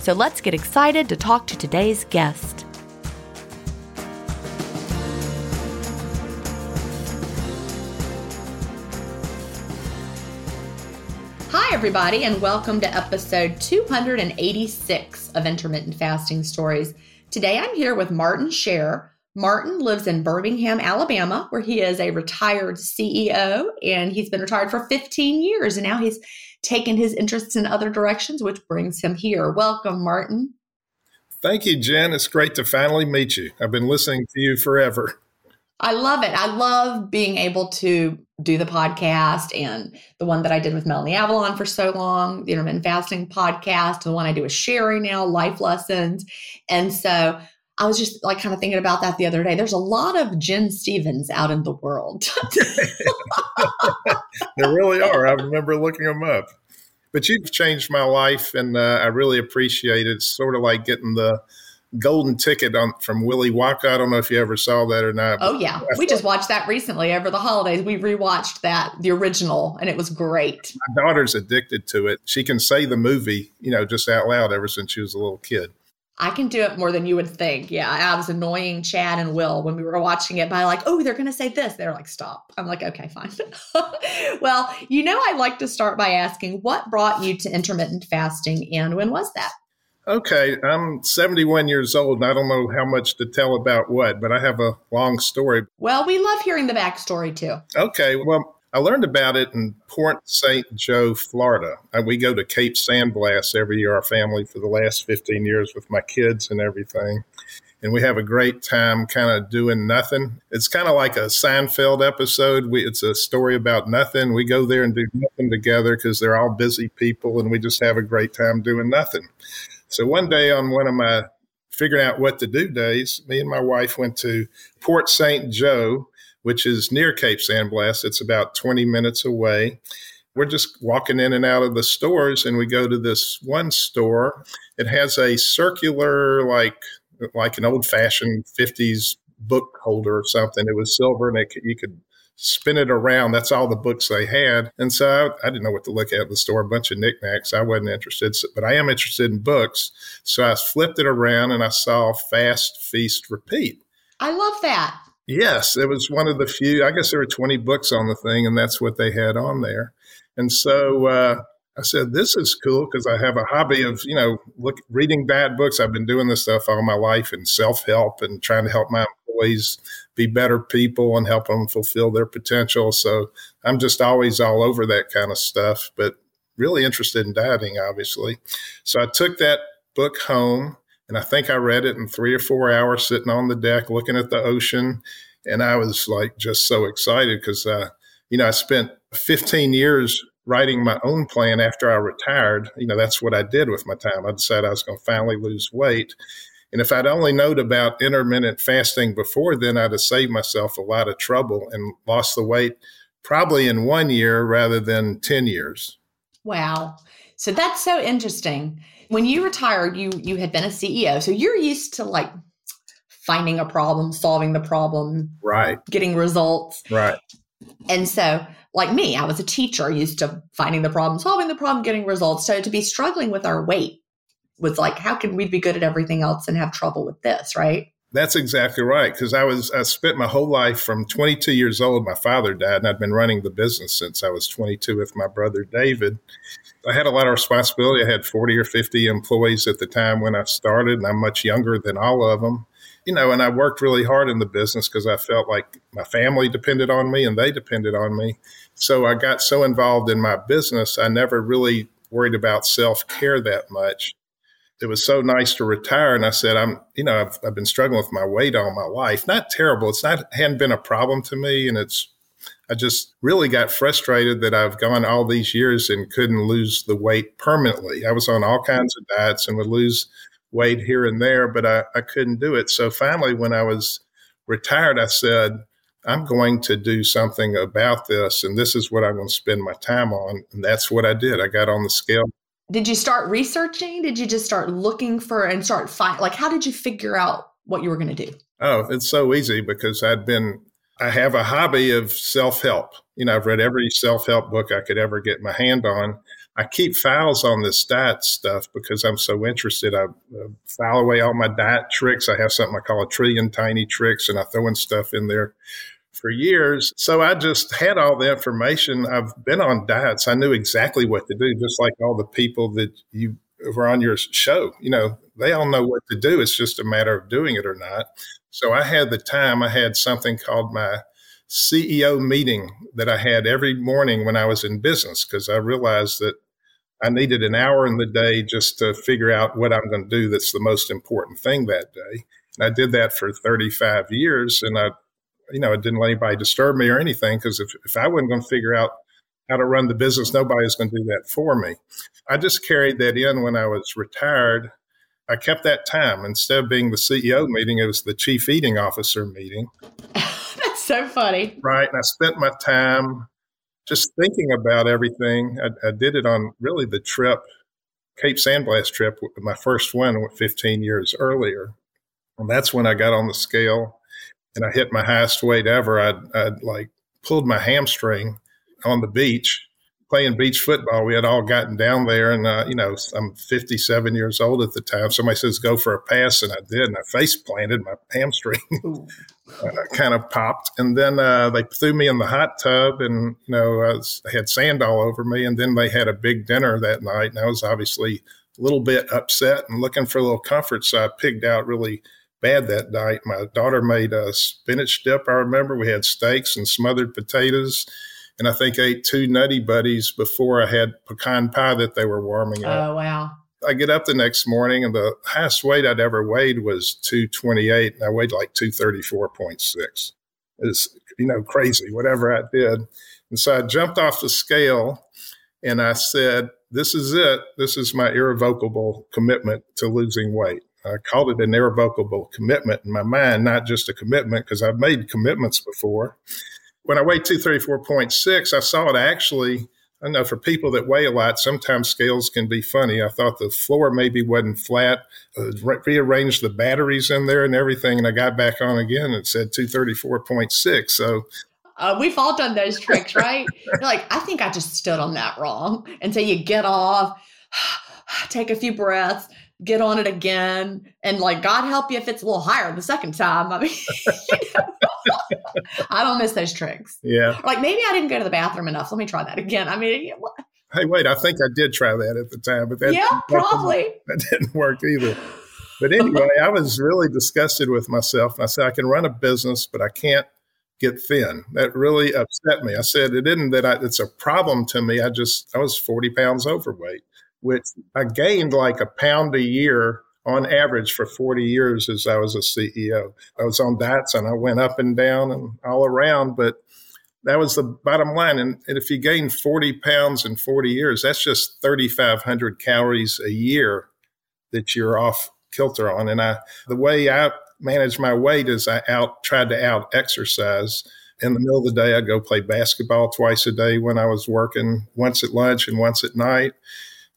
So let's get excited to talk to today's guest. Hi, everybody, and welcome to episode 286 of Intermittent Fasting Stories. Today I'm here with Martin Scher. Martin lives in Birmingham, Alabama, where he is a retired CEO and he's been retired for 15 years. And now he's taken his interests in other directions, which brings him here. Welcome, Martin. Thank you, Jen. It's great to finally meet you. I've been listening to you forever. I love it. I love being able to do the podcast and the one that I did with Melanie Avalon for so long, the intermittent fasting podcast, the one I do with Sherry now, life lessons. And so I was just like kind of thinking about that the other day. There's a lot of Jen Stevens out in the world. there really are. I remember looking them up. But you've changed my life, and uh, I really appreciate it. It's sort of like getting the golden ticket on from Willy Wonka. I don't know if you ever saw that or not. Oh yeah, we just watched that recently over the holidays. We rewatched that, the original, and it was great. My daughter's addicted to it. She can say the movie, you know, just out loud ever since she was a little kid. I can do it more than you would think. Yeah, I was annoying Chad and Will when we were watching it by like, oh, they're going to say this. They're like, stop. I'm like, okay, fine. well, you know, I like to start by asking what brought you to intermittent fasting and when was that? Okay, I'm 71 years old and I don't know how much to tell about what, but I have a long story. Well, we love hearing the backstory too. Okay, well, I learned about it in Port St. Joe, Florida. And we go to Cape San Blas every year, our family, for the last 15 years with my kids and everything. And we have a great time kind of doing nothing. It's kind of like a Seinfeld episode. We, it's a story about nothing. We go there and do nothing together because they're all busy people and we just have a great time doing nothing. So one day on one of my figuring out what to do days, me and my wife went to Port St. Joe which is near Cape San Blas. It's about 20 minutes away. We're just walking in and out of the stores, and we go to this one store. It has a circular, like like an old fashioned 50s book holder or something. It was silver, and it, you could spin it around. That's all the books they had. And so I, I, didn't know what to look at in the store, a bunch of knickknacks. I wasn't interested, but I am interested in books. So I flipped it around and I saw Fast, Feast, Repeat. I love that. Yes, it was one of the few. I guess there were 20 books on the thing, and that's what they had on there. And so uh, I said, "This is cool because I have a hobby of you know look reading bad books. I've been doing this stuff all my life and self help and trying to help my employees be better people and help them fulfill their potential. So I'm just always all over that kind of stuff, but really interested in dieting, obviously. So I took that book home and I think I read it in three or four hours sitting on the deck looking at the ocean. And I was like just so excited because, uh, you know, I spent 15 years writing my own plan after I retired. You know, that's what I did with my time. I decided I was going to finally lose weight. And if I'd only known about intermittent fasting before then, I'd have saved myself a lot of trouble and lost the weight probably in one year rather than 10 years. Wow. So that's so interesting. When you retired, you you had been a CEO. So you're used to like finding a problem, solving the problem, right, getting results. Right. And so like me, I was a teacher used to finding the problem, solving the problem, getting results. So to be struggling with our weight was like, how can we be good at everything else and have trouble with this, right? That's exactly right. Because I was, I spent my whole life from 22 years old. My father died, and I'd been running the business since I was 22 with my brother David. I had a lot of responsibility. I had 40 or 50 employees at the time when I started, and I'm much younger than all of them. You know, and I worked really hard in the business because I felt like my family depended on me and they depended on me. So I got so involved in my business, I never really worried about self care that much it was so nice to retire. And I said, I'm, you know, I've, I've been struggling with my weight all my life. Not terrible. It's not, hadn't been a problem to me. And it's, I just really got frustrated that I've gone all these years and couldn't lose the weight permanently. I was on all kinds of diets and would lose weight here and there, but I, I couldn't do it. So finally, when I was retired, I said, I'm going to do something about this, and this is what I'm going to spend my time on. And that's what I did. I got on the scale did you start researching? Did you just start looking for and start find like how did you figure out what you were going to do? Oh, it's so easy because I'd been I have a hobby of self-help. You know, I've read every self-help book I could ever get my hand on. I keep files on this diet stuff because I'm so interested. I uh, file away all my diet tricks. I have something I call a trillion tiny tricks, and I throw in stuff in there for years. So I just had all the information. I've been on diets. I knew exactly what to do, just like all the people that you were on your show. You know, they all know what to do. It's just a matter of doing it or not. So I had the time. I had something called my CEO meeting that I had every morning when I was in business because I realized that I needed an hour in the day just to figure out what I'm going to do that's the most important thing that day. And I did that for 35 years and I you know, it didn't let anybody disturb me or anything because if, if I wasn't going to figure out how to run the business, nobody's going to do that for me. I just carried that in when I was retired. I kept that time. Instead of being the CEO meeting, it was the chief eating officer meeting. That's so funny. Right. And I spent my time just thinking about everything. I, I did it on really the trip, Cape San Blas trip, my first one 15 years earlier. And that's when I got on the scale and I hit my highest weight ever. I'd, I'd like pulled my hamstring on the beach playing beach football. We had all gotten down there, and uh, you know, I'm 57 years old at the time. Somebody says go for a pass, and I did, and I face planted. My hamstring uh, kind of popped, and then uh, they threw me in the hot tub, and you know, I, was, I had sand all over me. And then they had a big dinner that night, and I was obviously a little bit upset and looking for a little comfort. So I pigged out really bad that night. My daughter made a spinach dip. I remember we had steaks and smothered potatoes, and I think ate two nutty buddies before I had pecan pie that they were warming up. Oh wow! I get up the next morning, and the highest weight I'd ever weighed was two twenty eight, and I weighed like two thirty four point six. It's you know crazy, whatever I did, and so I jumped off the scale, and I said, "This is it. This is my irrevocable commitment to losing weight." I called it an irrevocable commitment in my mind, not just a commitment because I've made commitments before. When I weighed 234.6, I saw it actually. I know for people that weigh a lot, sometimes scales can be funny. I thought the floor maybe wasn't flat. Uh, re- rearranged the batteries in there and everything, and I got back on again and it said 234.6. So uh, we've all done those tricks, right? Like, I think I just stood on that wrong. And so you get off, take a few breaths, get on it again, and like God help you if it's a little higher the second time. I mean, I don't miss those tricks. Yeah. like maybe I didn't go to the bathroom enough. Let me try that again. I mean, hey, wait, I think I did try that at the time, but that yeah, probably that didn't work either. But anyway, I was really disgusted with myself, and I said I can run a business, but I can't get thin. That really upset me. I said it isn't that I, it's a problem to me. I just I was forty pounds overweight which I gained like a pound a year on average for 40 years as I was a CEO. I was on diets and I went up and down and all around, but that was the bottom line. And, and if you gain 40 pounds in 40 years, that's just 3,500 calories a year that you're off kilter on. And I, the way I manage my weight is I out tried to out exercise. In the middle of the day, I'd go play basketball twice a day when I was working, once at lunch and once at night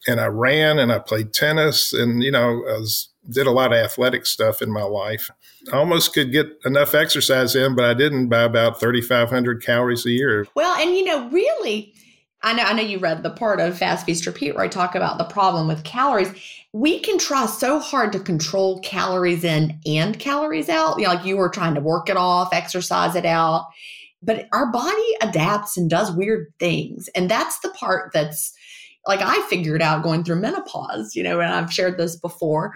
and I ran and I played tennis and, you know, I was, did a lot of athletic stuff in my life. I almost could get enough exercise in, but I didn't by about 3,500 calories a year. Well, and, you know, really, I know, I know you read the part of Fast Feast Repeat where I talk about the problem with calories. We can try so hard to control calories in and calories out. You know, like you were trying to work it off, exercise it out. But our body adapts and does weird things. And that's the part that's like I figured out going through menopause, you know, and I've shared this before.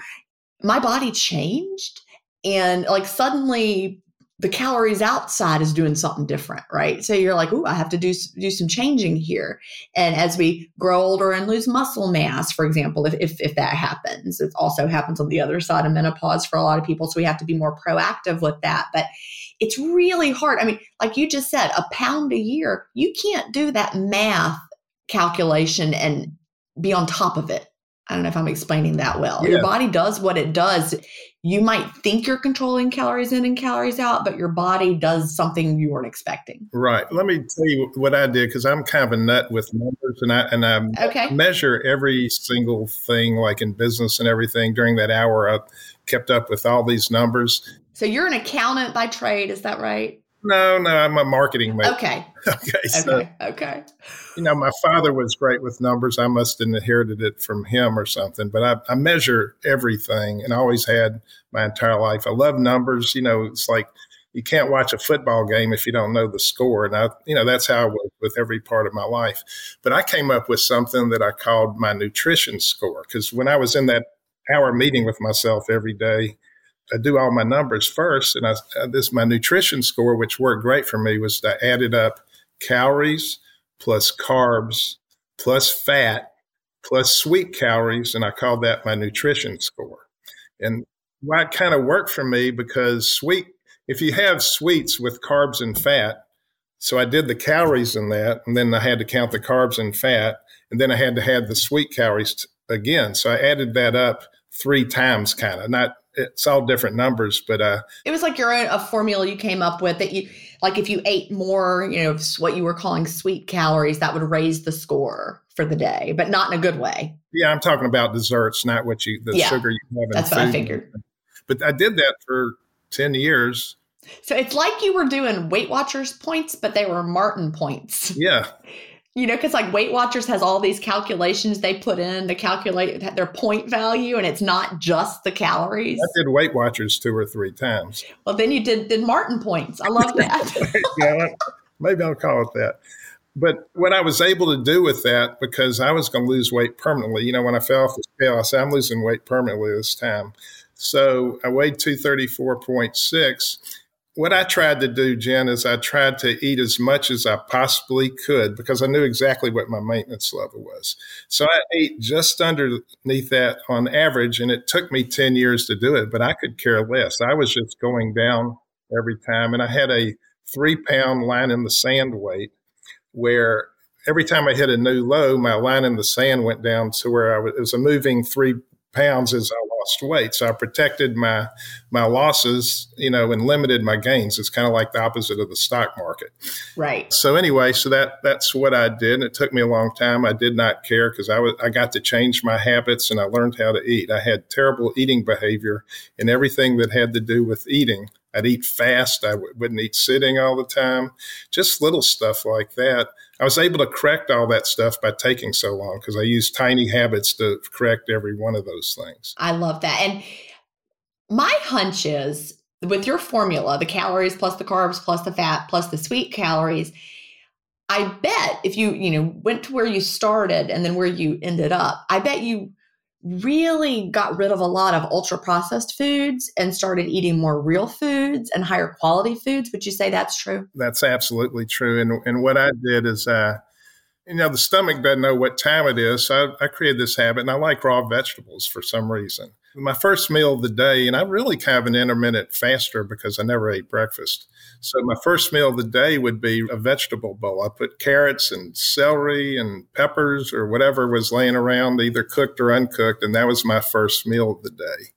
My body changed and like suddenly the calories outside is doing something different, right? So you're like, "Ooh, I have to do do some changing here." And as we grow older and lose muscle mass, for example, if if, if that happens, it also happens on the other side of menopause for a lot of people. So we have to be more proactive with that. But it's really hard. I mean, like you just said, a pound a year, you can't do that math calculation and be on top of it. I don't know if I'm explaining that well. Yeah. Your body does what it does. You might think you're controlling calories in and calories out, but your body does something you weren't expecting. Right. Let me tell you what I did because I'm kind of a nut with numbers, and I and I okay. measure every single thing, like in business and everything. During that hour, I kept up with all these numbers. So you're an accountant by trade, is that right? No, no, I'm a marketing major. Okay. okay. So, okay. Okay. You know, my father was great with numbers. I must have inherited it from him or something. But I, I measure everything and I always had my entire life. I love numbers. You know, it's like you can't watch a football game if you don't know the score. And I, you know, that's how I was with every part of my life. But I came up with something that I called my nutrition score because when I was in that hour meeting with myself every day, I do all my numbers first, and I, this my nutrition score, which worked great for me, was I added up calories plus carbs plus fat plus sweet calories, and I called that my nutrition score. And why it kind of worked for me because sweet, if you have sweets with carbs and fat, so I did the calories in that, and then I had to count the carbs and fat, and then I had to add the sweet calories t- again. So I added that up three times, kind of not it's all different numbers, but uh, it was like your own a formula you came up with that you like if you ate more, you know, what you were calling sweet calories, that would raise the score for the day, but not in a good way. Yeah, I'm talking about desserts, not what you the yeah, sugar you have. That's what I figured. But I did that for ten years. So it's like you were doing Weight Watchers points, but they were Martin points. Yeah. You know, because like Weight Watchers has all these calculations they put in to calculate their point value, and it's not just the calories. I did Weight Watchers two or three times. Well, then you did did Martin points. I love that. yeah, maybe I'll call it that. But what I was able to do with that, because I was going to lose weight permanently, you know, when I fell off the scale, I said, I'm losing weight permanently this time. So I weighed 234.6 what I tried to do, Jen, is I tried to eat as much as I possibly could because I knew exactly what my maintenance level was. So I ate just underneath that on average, and it took me 10 years to do it, but I could care less. I was just going down every time, and I had a three pound line in the sand weight where every time I hit a new low, my line in the sand went down to where I was, it was a moving three pounds as I lost weight. So I protected my my losses, you know, and limited my gains. It's kind of like the opposite of the stock market. Right. So anyway, so that that's what I did. And it took me a long time. I did not care because I was I got to change my habits and I learned how to eat. I had terrible eating behavior and everything that had to do with eating. I'd eat fast. I w- wouldn't eat sitting all the time. Just little stuff like that. I was able to correct all that stuff by taking so long because I used tiny habits to correct every one of those things. I love that. And my hunch is with your formula, the calories plus the carbs plus the fat plus the sweet calories, I bet if you, you know, went to where you started and then where you ended up, I bet you really got rid of a lot of ultra processed foods and started eating more real foods and higher quality foods. Would you say that's true? That's absolutely true. And and what I did is uh you know, the stomach doesn't know what time it is. So I, I created this habit and I like raw vegetables for some reason my first meal of the day, and I'm really kind of an intermittent faster because I never ate breakfast. So my first meal of the day would be a vegetable bowl. I put carrots and celery and peppers or whatever was laying around, either cooked or uncooked, and that was my first meal of the day.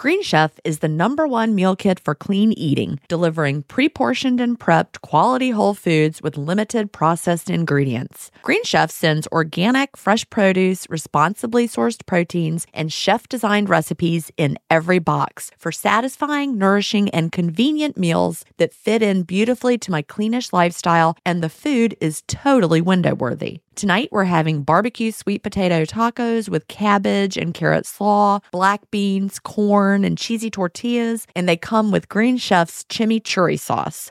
Green Chef is the number one meal kit for clean eating, delivering pre portioned and prepped quality whole foods with limited processed ingredients. Green Chef sends organic, fresh produce, responsibly sourced proteins, and chef designed recipes in every box for satisfying, nourishing, and convenient meals that fit in beautifully to my cleanish lifestyle, and the food is totally window worthy. Tonight, we're having barbecue sweet potato tacos with cabbage and carrot slaw, black beans, corn, and cheesy tortillas, and they come with Green Chef's chimichurri sauce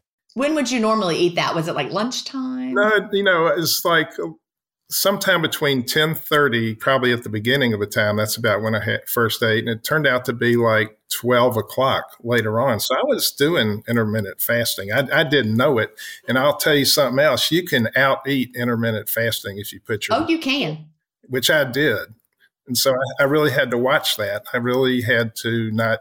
When would you normally eat that? Was it like lunchtime? No, you know, it's like um, sometime between 10.30 probably at the beginning of the time that's about when i had first ate and it turned out to be like 12 o'clock later on. So i was doing intermittent fasting. I, I, didn't know it. And i'll tell you something else. You can out eat intermittent fasting if you put your oh you can. Which i did. And so I, I really had to watch that. I really had to not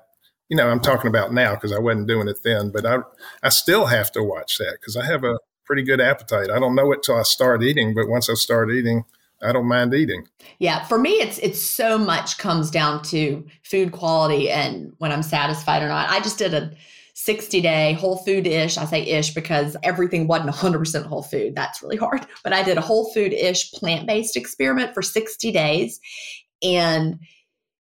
you know, I'm talking about now because I wasn't doing it then, but I, I still have to watch that because I have a pretty good appetite. I don't know it till I start eating, but once I start eating, I don't mind eating. Yeah, for me, it's it's so much comes down to food quality and when I'm satisfied or not. I just did a 60 day whole food ish. I say ish because everything wasn't 100% whole food. That's really hard. But I did a whole food ish plant based experiment for 60 days. And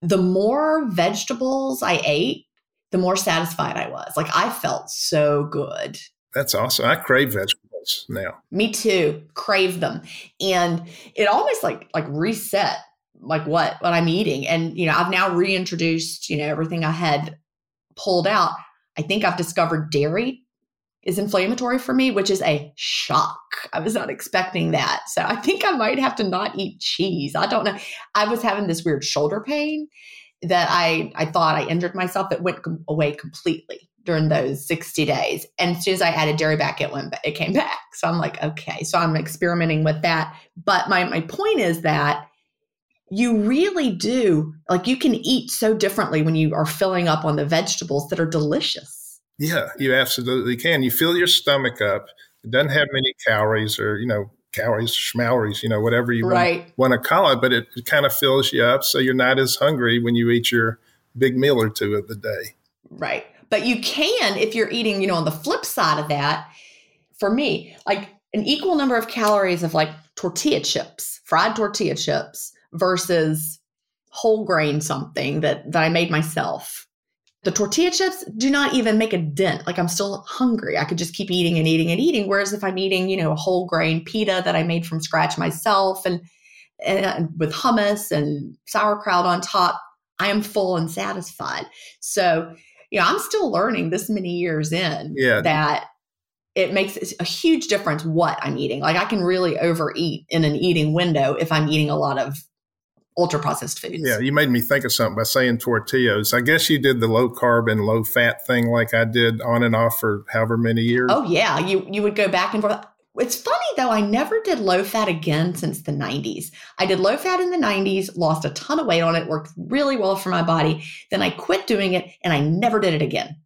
the more vegetables I ate, the more satisfied I was. Like I felt so good. That's awesome. I crave vegetables now. Me too. Crave them. And it almost like like reset like what what I'm eating. And you know, I've now reintroduced, you know, everything I had pulled out. I think I've discovered dairy is inflammatory for me, which is a shock. I was not expecting that. So I think I might have to not eat cheese. I don't know. I was having this weird shoulder pain that I, I thought I injured myself that went away completely during those 60 days. And as soon as I added dairy back, it went, it came back. So I'm like, okay. So I'm experimenting with that. But my, my point is that you really do like you can eat so differently when you are filling up on the vegetables that are delicious. Yeah, you absolutely can. You fill your stomach up. It doesn't have many calories or, you know, calories, schmalories, you know, whatever you right. want, want to call it, but it, it kind of fills you up so you're not as hungry when you eat your big meal or two of the day. Right. But you can, if you're eating, you know, on the flip side of that, for me, like an equal number of calories of like tortilla chips, fried tortilla chips versus whole grain something that, that I made myself. The tortilla chips do not even make a dent. Like I'm still hungry. I could just keep eating and eating and eating. Whereas if I'm eating, you know, a whole grain pita that I made from scratch myself and, and with hummus and sauerkraut on top, I am full and satisfied. So, you know, I'm still learning this many years in yeah. that it makes a huge difference what I'm eating. Like I can really overeat in an eating window if I'm eating a lot of ultra processed foods. Yeah, you made me think of something by saying tortillas. I guess you did the low carb and low fat thing like I did on and off for however many years. Oh yeah, you you would go back and forth. It's funny though, I never did low fat again since the 90s. I did low fat in the 90s, lost a ton of weight on it, worked really well for my body. Then I quit doing it and I never did it again.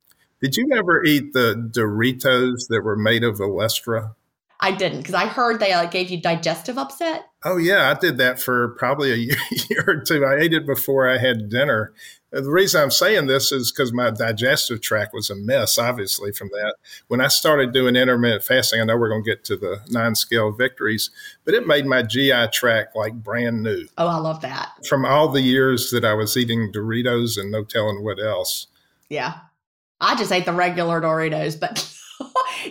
Did you ever eat the Doritos that were made of Olestra? I didn't because I heard they like, gave you digestive upset. Oh yeah, I did that for probably a year, year or two. I ate it before I had dinner. Uh, the reason I'm saying this is because my digestive tract was a mess, obviously, from that. When I started doing intermittent fasting, I know we're going to get to the nine scale victories, but it made my GI tract like brand new. Oh, I love that. From all the years that I was eating Doritos and no telling what else. Yeah. I just ate the regular Doritos, but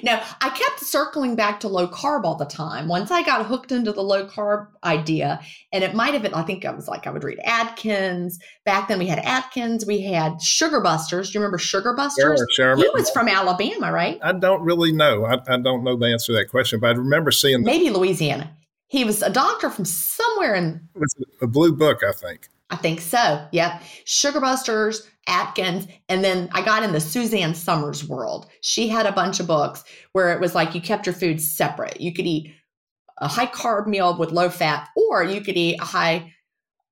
no, I kept circling back to low carb all the time. Once I got hooked into the low carb idea, and it might have been, I think I was like, I would read Atkins. Back then we had Atkins, we had Sugar Busters. Do you remember Sugar Busters? Sure, sure. He was from Alabama, right? I don't really know. I, I don't know the answer to that question, but I remember seeing the, maybe Louisiana. He was a doctor from somewhere in it was a blue book, I think. I think so. Yep. Sugar Busters, Atkins. And then I got in the Suzanne Somers world. She had a bunch of books where it was like you kept your food separate. You could eat a high carb meal with low fat, or you could eat a high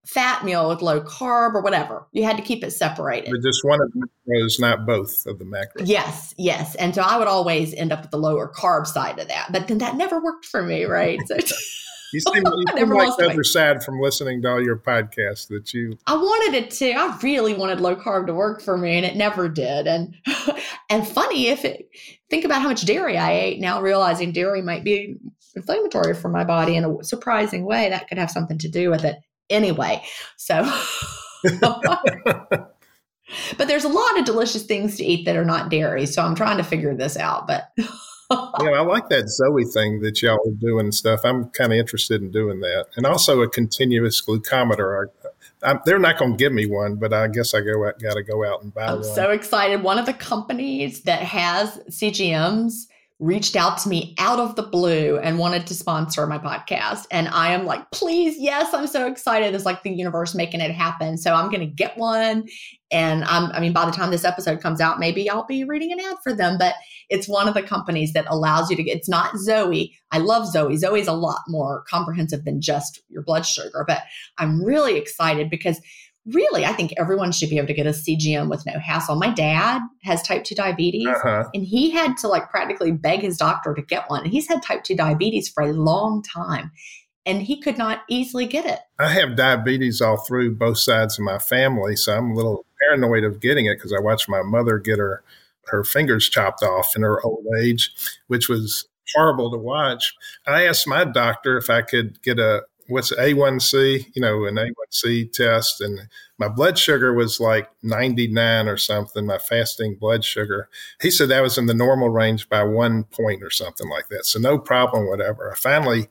fat meal with low carb or whatever. You had to keep it separated. But just one of the macros, not both of the macros. Yes, yes. And so I would always end up with the lower carb side of that. But then that never worked for me, right? So You seem, you seem like other side from listening to all your podcasts that you. I wanted it to. I really wanted low carb to work for me, and it never did. And and funny if it think about how much dairy I ate now, realizing dairy might be inflammatory for my body in a surprising way. That could have something to do with it. Anyway, so. but there's a lot of delicious things to eat that are not dairy, so I'm trying to figure this out. But yeah, I like that Zoe thing that y'all are doing and stuff. I'm kind of interested in doing that, and also a continuous glucometer. I, they're not going to give me one, but I guess I go got to go out and buy one. I'm one. so excited! One of the companies that has CGMs reached out to me out of the blue and wanted to sponsor my podcast. And I am like, please, yes, I'm so excited. It's like the universe making it happen. So I'm going to get one. And I'm, I mean, by the time this episode comes out, maybe I'll be reading an ad for them. But it's one of the companies that allows you to get, it's not Zoe. I love Zoe. Zoe's a lot more comprehensive than just your blood sugar. But I'm really excited because really, I think everyone should be able to get a CGM with no hassle. My dad has type 2 diabetes, uh-huh. and he had to like practically beg his doctor to get one. And he's had type 2 diabetes for a long time, and he could not easily get it. I have diabetes all through both sides of my family, so I'm a little paranoid of getting it because I watched my mother get her her fingers chopped off in her old age, which was horrible to watch. I asked my doctor if I could get a what's A1C, you know, an A1C test, and my blood sugar was like 99 or something, my fasting blood sugar. He said that was in the normal range by one point or something like that. So no problem, whatever. I finally,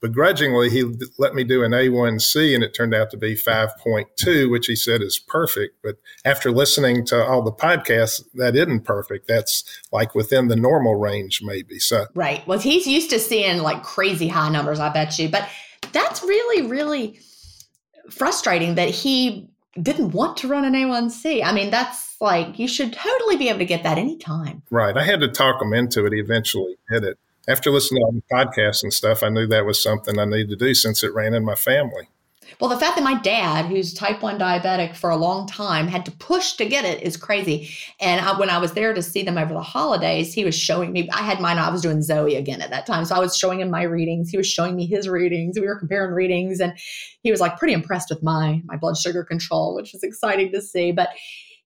begrudgingly, he let me do an A1C and it turned out to be 5.2, which he said is perfect. But after listening to all the podcasts, that isn't perfect. That's like within the normal range, maybe. So, right. Well, he's used to seeing like crazy high numbers, I bet you. But that's really, really frustrating that he didn't want to run an A1C. I mean, that's like, you should totally be able to get that anytime. Right. I had to talk him into it. He eventually did it. After listening to all the podcasts and stuff, I knew that was something I needed to do since it ran in my family. Well, the fact that my dad, who's type 1 diabetic for a long time, had to push to get it is crazy. And I, when I was there to see them over the holidays, he was showing me, I had mine, I was doing Zoe again at that time. So I was showing him my readings. He was showing me his readings. We were comparing readings. And he was like pretty impressed with my, my blood sugar control, which was exciting to see. But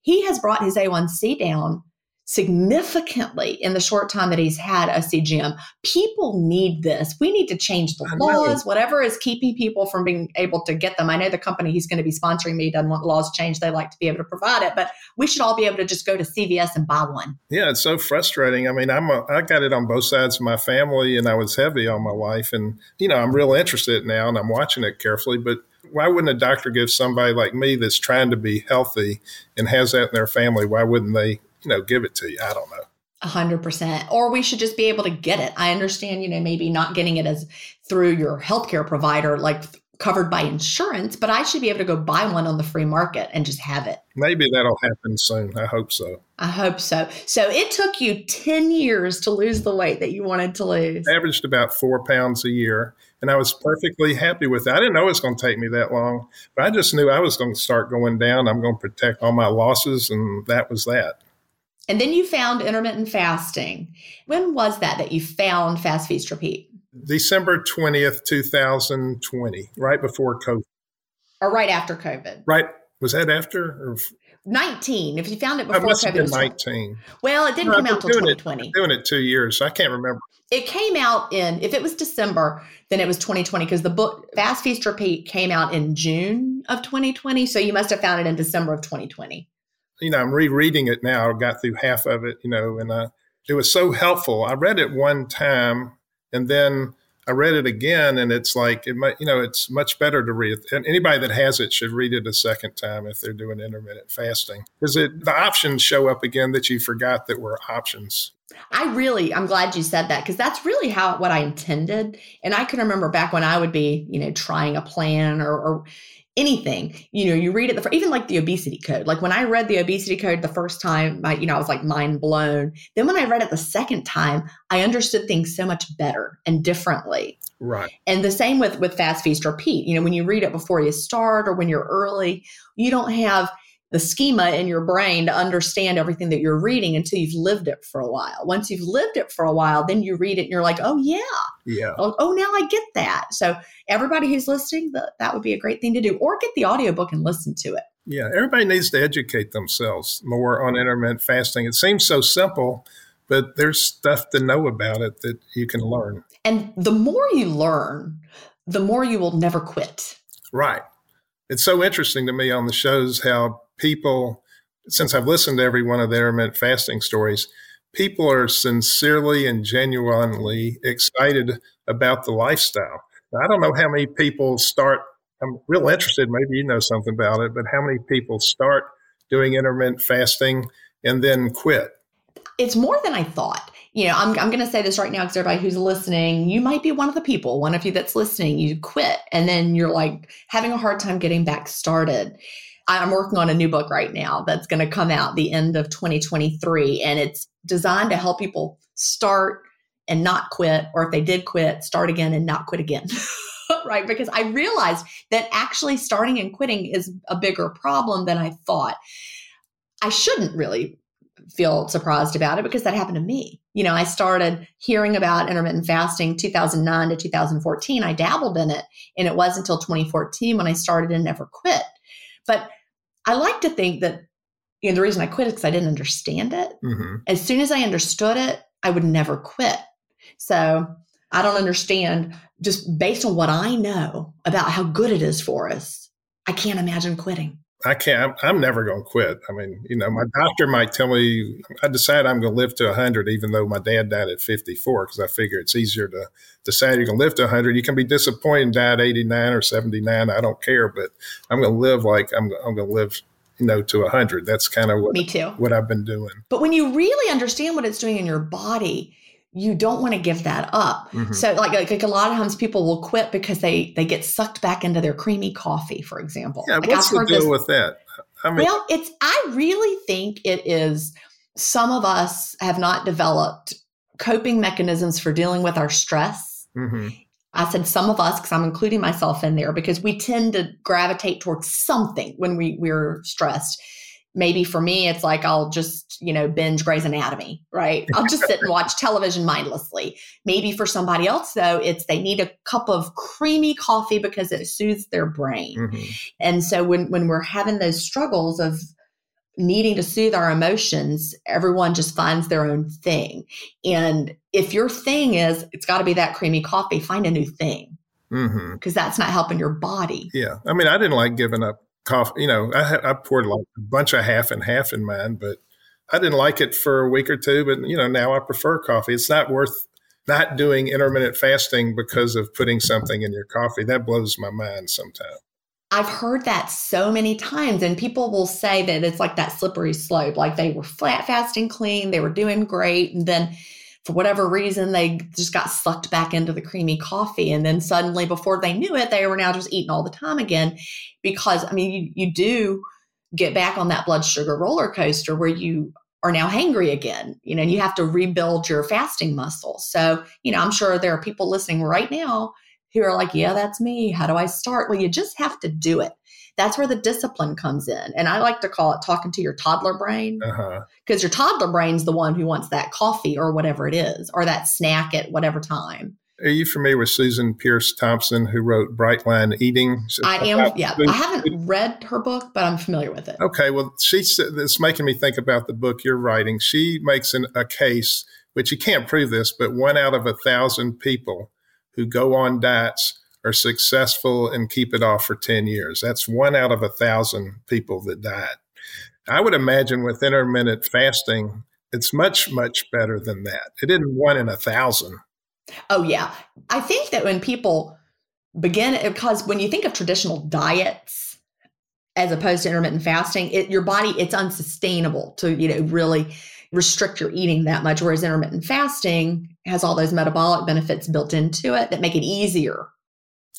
he has brought his A1C down significantly in the short time that he's had a CGM. People need this. We need to change the laws, whatever is keeping people from being able to get them. I know the company he's going to be sponsoring me doesn't want laws changed. They like to be able to provide it, but we should all be able to just go to CVS and buy one. Yeah, it's so frustrating. I mean, I'm a, I got it on both sides of my family and I was heavy on my wife and you know, I'm real interested now and I'm watching it carefully, but why wouldn't a doctor give somebody like me that's trying to be healthy and has that in their family, why wouldn't they you know, give it to you. I don't know. A hundred percent. Or we should just be able to get it. I understand, you know, maybe not getting it as through your healthcare provider, like covered by insurance, but I should be able to go buy one on the free market and just have it. Maybe that'll happen soon. I hope so. I hope so. So it took you 10 years to lose the weight that you wanted to lose. I averaged about four pounds a year, and I was perfectly happy with that. I didn't know it was going to take me that long, but I just knew I was going to start going down. I'm going to protect all my losses, and that was that. And then you found intermittent fasting. When was that that you found Fast Feast Repeat? December 20th, 2020, right before COVID. Or right after COVID. Right. Was that after? Or? 19. If you found it before must COVID, have been 19. Well, it didn't no, come out until 2020. It, doing it two years. I can't remember. It came out in, if it was December, then it was 2020 because the book Fast Feast Repeat came out in June of 2020. So you must have found it in December of 2020 you know, I'm rereading it now. I got through half of it, you know, and uh, it was so helpful. I read it one time and then I read it again, and it's like it might, you know, it's much better to read. And anybody that has it should read it a second time if they're doing intermittent fasting, because it the options show up again that you forgot that were options. I really, I'm glad you said that because that's really how what I intended. And I can remember back when I would be, you know, trying a plan or, or anything you know you read it the even like the obesity code. Like when i read the obesity code the first time I, you know i was like mind blown. Then when i read it the second time i understood things so much better and differently. Right. And the same with with fast feast repeat you know when you read it before you start or when you're early you don't have the schema in your brain to understand everything that you're reading until you've lived it for a while. Once you've lived it for a while, then you read it and you're like, oh, yeah. Yeah. Oh, oh now I get that. So, everybody who's listening, that, that would be a great thing to do, or get the audiobook and listen to it. Yeah. Everybody needs to educate themselves more on intermittent fasting. It seems so simple, but there's stuff to know about it that you can learn. And the more you learn, the more you will never quit. Right. It's so interesting to me on the shows how people, since I've listened to every one of their intermittent fasting stories, people are sincerely and genuinely excited about the lifestyle. Now, I don't know how many people start. I'm real interested. Maybe you know something about it, but how many people start doing intermittent fasting and then quit? It's more than I thought. You know, I'm, I'm going to say this right now because everybody who's listening, you might be one of the people, one of you that's listening, you quit and then you're like having a hard time getting back started. I'm working on a new book right now that's going to come out the end of 2023. And it's designed to help people start and not quit, or if they did quit, start again and not quit again. right? Because I realized that actually starting and quitting is a bigger problem than I thought. I shouldn't really feel surprised about it because that happened to me. You know, I started hearing about intermittent fasting 2009 to 2014. I dabbled in it, and it was until 2014 when I started and never quit. But I like to think that you know, the reason I quit is because I didn't understand it. Mm-hmm. As soon as I understood it, I would never quit. So I don't understand just based on what I know about how good it is for us. I can't imagine quitting. I can't. I'm, I'm never going to quit. I mean, you know, my doctor might tell me I decide I'm going to live to 100, even though my dad died at 54, because I figure it's easier to decide you're going to live to 100. You can be disappointed and die at 89 or 79. I don't care, but I'm going to live like I'm, I'm going to live you know to 100 that's kind of what me too what i've been doing but when you really understand what it's doing in your body you don't want to give that up. Mm-hmm. So like, like, like a lot of times people will quit because they they get sucked back into their creamy coffee, for example. Yeah, like what's the deal this, with that? I mean, well, it's I really think it is some of us have not developed coping mechanisms for dealing with our stress. Mm-hmm. I said some of us, because I'm including myself in there, because we tend to gravitate towards something when we, we're stressed. Maybe for me, it's like I'll just, you know, binge Grey's Anatomy, right? I'll just sit and watch television mindlessly. Maybe for somebody else, though, it's they need a cup of creamy coffee because it soothes their brain. Mm-hmm. And so when, when we're having those struggles of needing to soothe our emotions, everyone just finds their own thing. And if your thing is, it's got to be that creamy coffee, find a new thing because mm-hmm. that's not helping your body. Yeah. I mean, I didn't like giving up coffee. You know, I, I poured like a bunch of half and half in mine, but I didn't like it for a week or two. But, you know, now I prefer coffee. It's not worth not doing intermittent fasting because of putting something in your coffee. That blows my mind sometimes. I've heard that so many times, and people will say that it's like that slippery slope. Like they were flat fasting clean, they were doing great, and then for whatever reason, they just got sucked back into the creamy coffee. And then suddenly, before they knew it, they were now just eating all the time again. Because, I mean, you, you do get back on that blood sugar roller coaster where you are now hangry again, you know, and you have to rebuild your fasting muscles. So, you know, I'm sure there are people listening right now who are like, yeah, that's me. How do I start? Well, you just have to do it. That's where the discipline comes in. And I like to call it talking to your toddler brain because uh-huh. your toddler brain's the one who wants that coffee or whatever it is, or that snack at whatever time. Are you familiar with Susan Peirce Thompson, who wrote Bright Line Eating? I am. Yeah, I haven't read her book, but I'm familiar with it. Okay, well, she's it's making me think about the book you're writing. She makes an, a case, which you can't prove this, but one out of a thousand people who go on diets are successful and keep it off for 10 years. That's one out of a thousand people that died. I would imagine with intermittent fasting, it's much, much better than that. It isn't one in a thousand. Oh, yeah. I think that when people begin, uh, because when you think of traditional diets, as opposed to intermittent fasting, it, your body, it's unsustainable to, you know, really restrict your eating that much. Whereas intermittent fasting has all those metabolic benefits built into it that make it easier.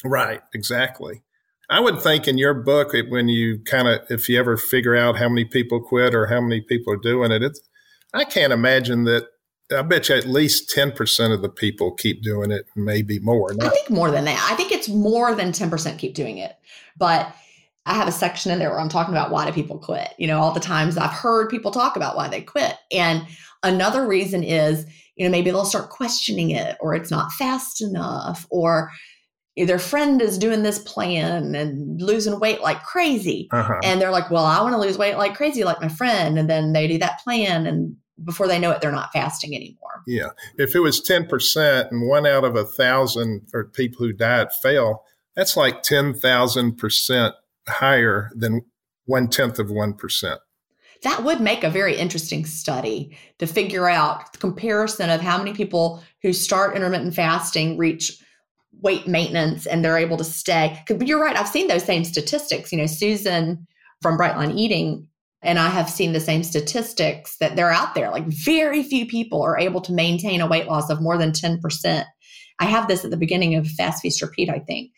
Right, exactly. I would think in your book, when you kind of, if you ever figure out how many people quit or how many people are doing it, it's, I can't imagine that. I bet you at least 10% of the people keep doing it, maybe more. Not. I think more than that. I think it's more than 10% keep doing it. But I have a section in there where I'm talking about why do people quit. You know, all the times I've heard people talk about why they quit. And another reason is, you know, maybe they'll start questioning it or it's not fast enough or their friend is doing this plan and losing weight like crazy. Uh-huh. And they're like, well, I want to lose weight like crazy, like my friend. And then they do that plan and before they know it, they're not fasting anymore. Yeah. If it was 10% and one out of a thousand for people who diet fail, that's like 10,000% higher than one tenth of 1%. That would make a very interesting study to figure out the comparison of how many people who start intermittent fasting reach weight maintenance and they're able to stay. You're right, I've seen those same statistics. You know, Susan from Brightline Eating and I have seen the same statistics that they're out there. Like very few people are able to maintain a weight loss of more than 10%. I have this at the beginning of Fast Feast Repeat, I think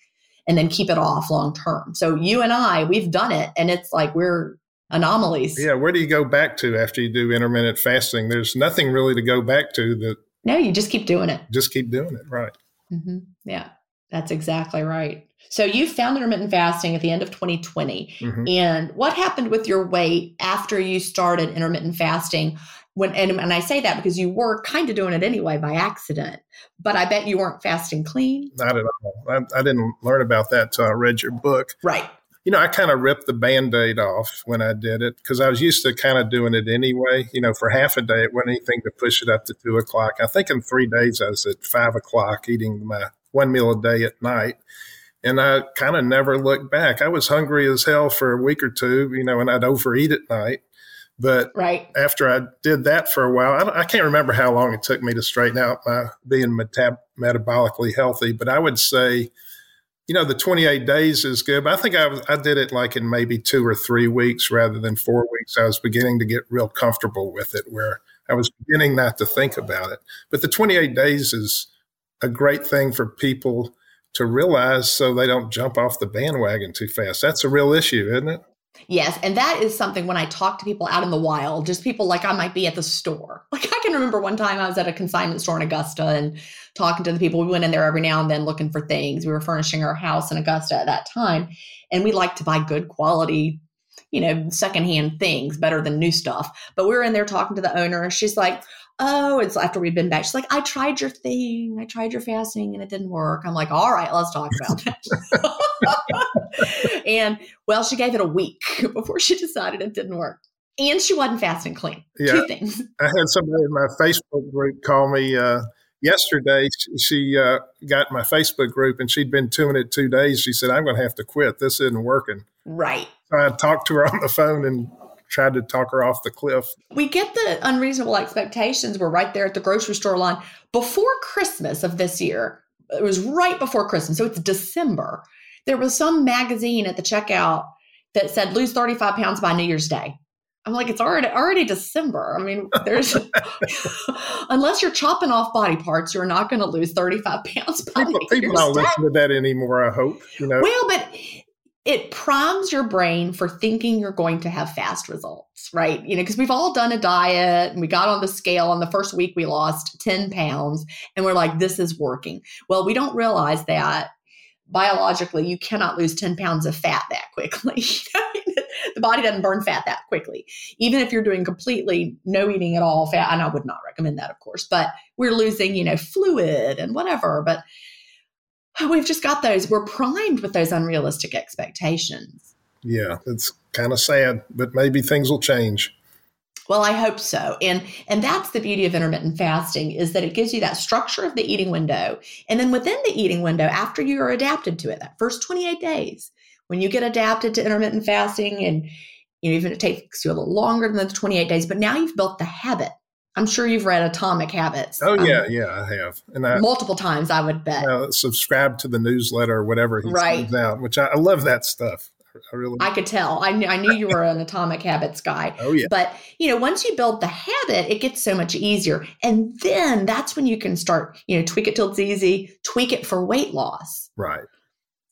and then keep it off long term. So you and I, we've done it, and it's like we're anomalies. Yeah, where do you go back to after you do intermittent fasting? There's nothing really to go back to that. No, you just keep doing it. Just keep doing it, right? Mm-hmm. Yeah, that's exactly right. So you found intermittent fasting at the end of 2020. Mm-hmm. And what happened with your weight after you started intermittent fasting? when and, and I say that because you were kind of doing it anyway by accident, but I bet you weren't fasting clean. Not at all. I, I didn't learn about that till I read your book. Right. You know, I kind of ripped the band aid off when I did it because I was used to kind of doing it anyway. You know, for half a day, it wasn't anything to push it up to two o'clock. I think in three days, I was at five o'clock eating my one meal a day at night. And I kind of never looked back. I was hungry as hell for a week or two, you know, and I'd overeat at night. But right. after I did that for a while, I, I, can't remember how long it took me to straighten out my being metab- metabolically healthy, but I would say, you know, the 28 days is good. But I think I, was, I did it like in maybe two or three weeks rather than four weeks. I was beginning to get real comfortable with it where I was beginning not to think about it. But the 28 days is a great thing for people to realize so they don't jump off the bandwagon too fast. That's a real issue, isn't it? Yes. And that is something when I talk to people out in the wild, just people like I might be at the store. Like I can remember one time I was at a consignment store in Augusta and talking to the people. We went in there every now and then looking for things. We were furnishing our house in Augusta at that time, and we like to buy good quality, you know, secondhand things better than new stuff. But we were in there talking to the owner. And she's like, oh, it's after we've been back. She's like, I tried your thing. I tried your fasting and it didn't work. I'm like, all right, let's talk about it. and well, she gave it a week before she decided it didn't work. And she wasn't fasting clean. Yeah. Two things. I had somebody in my Facebook group call me uh, yesterday. She uh, got my Facebook group and she'd been doing it two days. She said, I'm going to have to quit. This isn't working. Right. So I talked to her on the phone and tried to talk her off the cliff. We get the unreasonable expectations. We're right there at the grocery store line before Christmas of this year. It was right before Christmas. So it's December. There was some magazine at the checkout that said lose 35 pounds by New Year's Day. I'm like, it's already already December. I mean, there's unless you're chopping off body parts, you're not going to lose 35 pounds. By people, people don't listen to that anymore. I hope you know. Well, but it primes your brain for thinking you're going to have fast results, right? You know, because we've all done a diet and we got on the scale and the first week we lost 10 pounds and we're like, this is working. Well, we don't realize that biologically you cannot lose 10 pounds of fat that quickly. the body doesn't burn fat that quickly. Even if you're doing completely no eating at all fat, and I would not recommend that, of course, but we're losing, you know, fluid and whatever. But Oh, we've just got those, we're primed with those unrealistic expectations. Yeah, it's kind of sad, but maybe things will change. Well, I hope so. And and that's the beauty of intermittent fasting is that it gives you that structure of the eating window. And then within the eating window after you are adapted to it, that first 28 days, when you get adapted to intermittent fasting and you know, even it takes you a little longer than the 28 days, but now you've built the habit I'm sure you've read Atomic Habits. Oh yeah, um, yeah, I have, and I, multiple times. I would bet. Uh, subscribe to the newsletter or whatever he right. sends out, which I, I, love that stuff. I really. I could tell. I knew. I knew you were an Atomic Habits guy. Oh yeah. But you know, once you build the habit, it gets so much easier, and then that's when you can start. You know, tweak it till it's easy. Tweak it for weight loss. Right.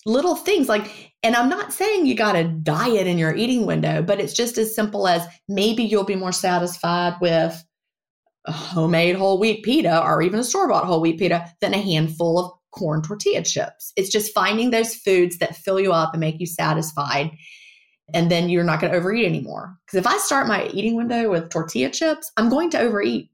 Little things like, and I'm not saying you got to diet in your eating window, but it's just as simple as maybe you'll be more satisfied with homemade whole wheat pita or even a store bought whole wheat pita than a handful of corn tortilla chips. It's just finding those foods that fill you up and make you satisfied. And then you're not going to overeat anymore. Because if I start my eating window with tortilla chips, I'm going to overeat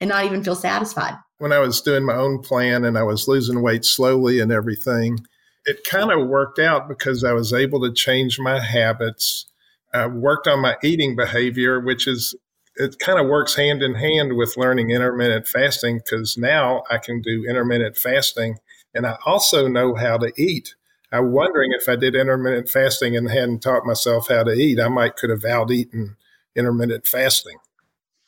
and not even feel satisfied. When I was doing my own plan and I was losing weight slowly and everything, it kind of worked out because I was able to change my habits. I worked on my eating behavior, which is it kind of works hand in hand with learning intermittent fasting because now I can do intermittent fasting and I also know how to eat. I'm wondering if I did intermittent fasting and hadn't taught myself how to eat, I might could have out eaten intermittent fasting.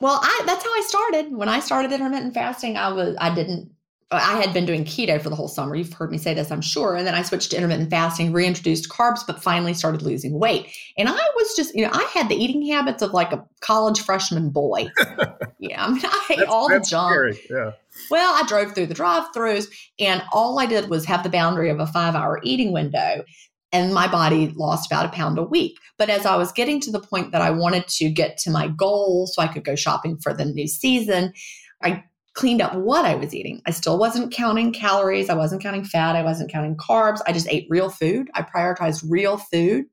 Well, I, that's how I started. When I started intermittent fasting, I was I didn't Uh, I had been doing keto for the whole summer. You've heard me say this, I'm sure. And then I switched to intermittent fasting, reintroduced carbs, but finally started losing weight. And I was just, you know, I had the eating habits of like a college freshman boy. yeah, I mean, I ate that's, all the junk. Scary. Yeah. Well, I drove through the drive-throughs, and all I did was have the boundary of a five-hour eating window. And my body lost about a pound a week. But as I was getting to the point that I wanted to get to my goal so I could go shopping for the new season, I cleaned up what I was eating. I still wasn't counting calories. I wasn't counting fat. I wasn't counting carbs. I just ate real food. I prioritized real food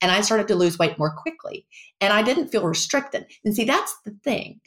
and I started to lose weight more quickly. And I didn't feel restricted. And see, that's the thing.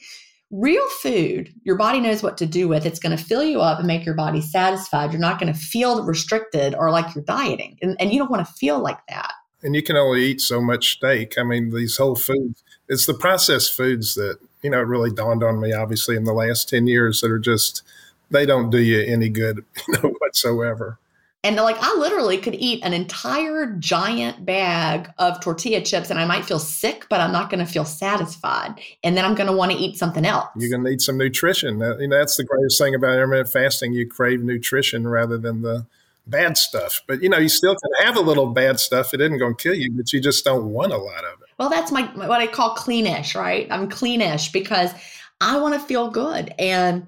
Real food, your body knows what to do with. It's going to fill you up and make your body satisfied. You're not going to feel restricted or like you're dieting. And, and you don't want to feel like that. And you can only eat so much steak. I mean, these whole foods, it's the processed foods that you know, it really dawned on me, obviously, in the last 10 years that are just, they don't do you any good, you know, whatsoever. And like, I literally could eat an entire giant bag of tortilla chips and I might feel sick, but I'm not going to feel satisfied. And then I'm going to want to eat something else. You're going to need some nutrition. That, you know, that's the greatest thing about intermittent fasting. You crave nutrition rather than the, bad stuff. But you know, you still can have a little bad stuff. It isn't going to kill you, but you just don't want a lot of it. Well, that's my what I call cleanish, right? I'm cleanish because I want to feel good and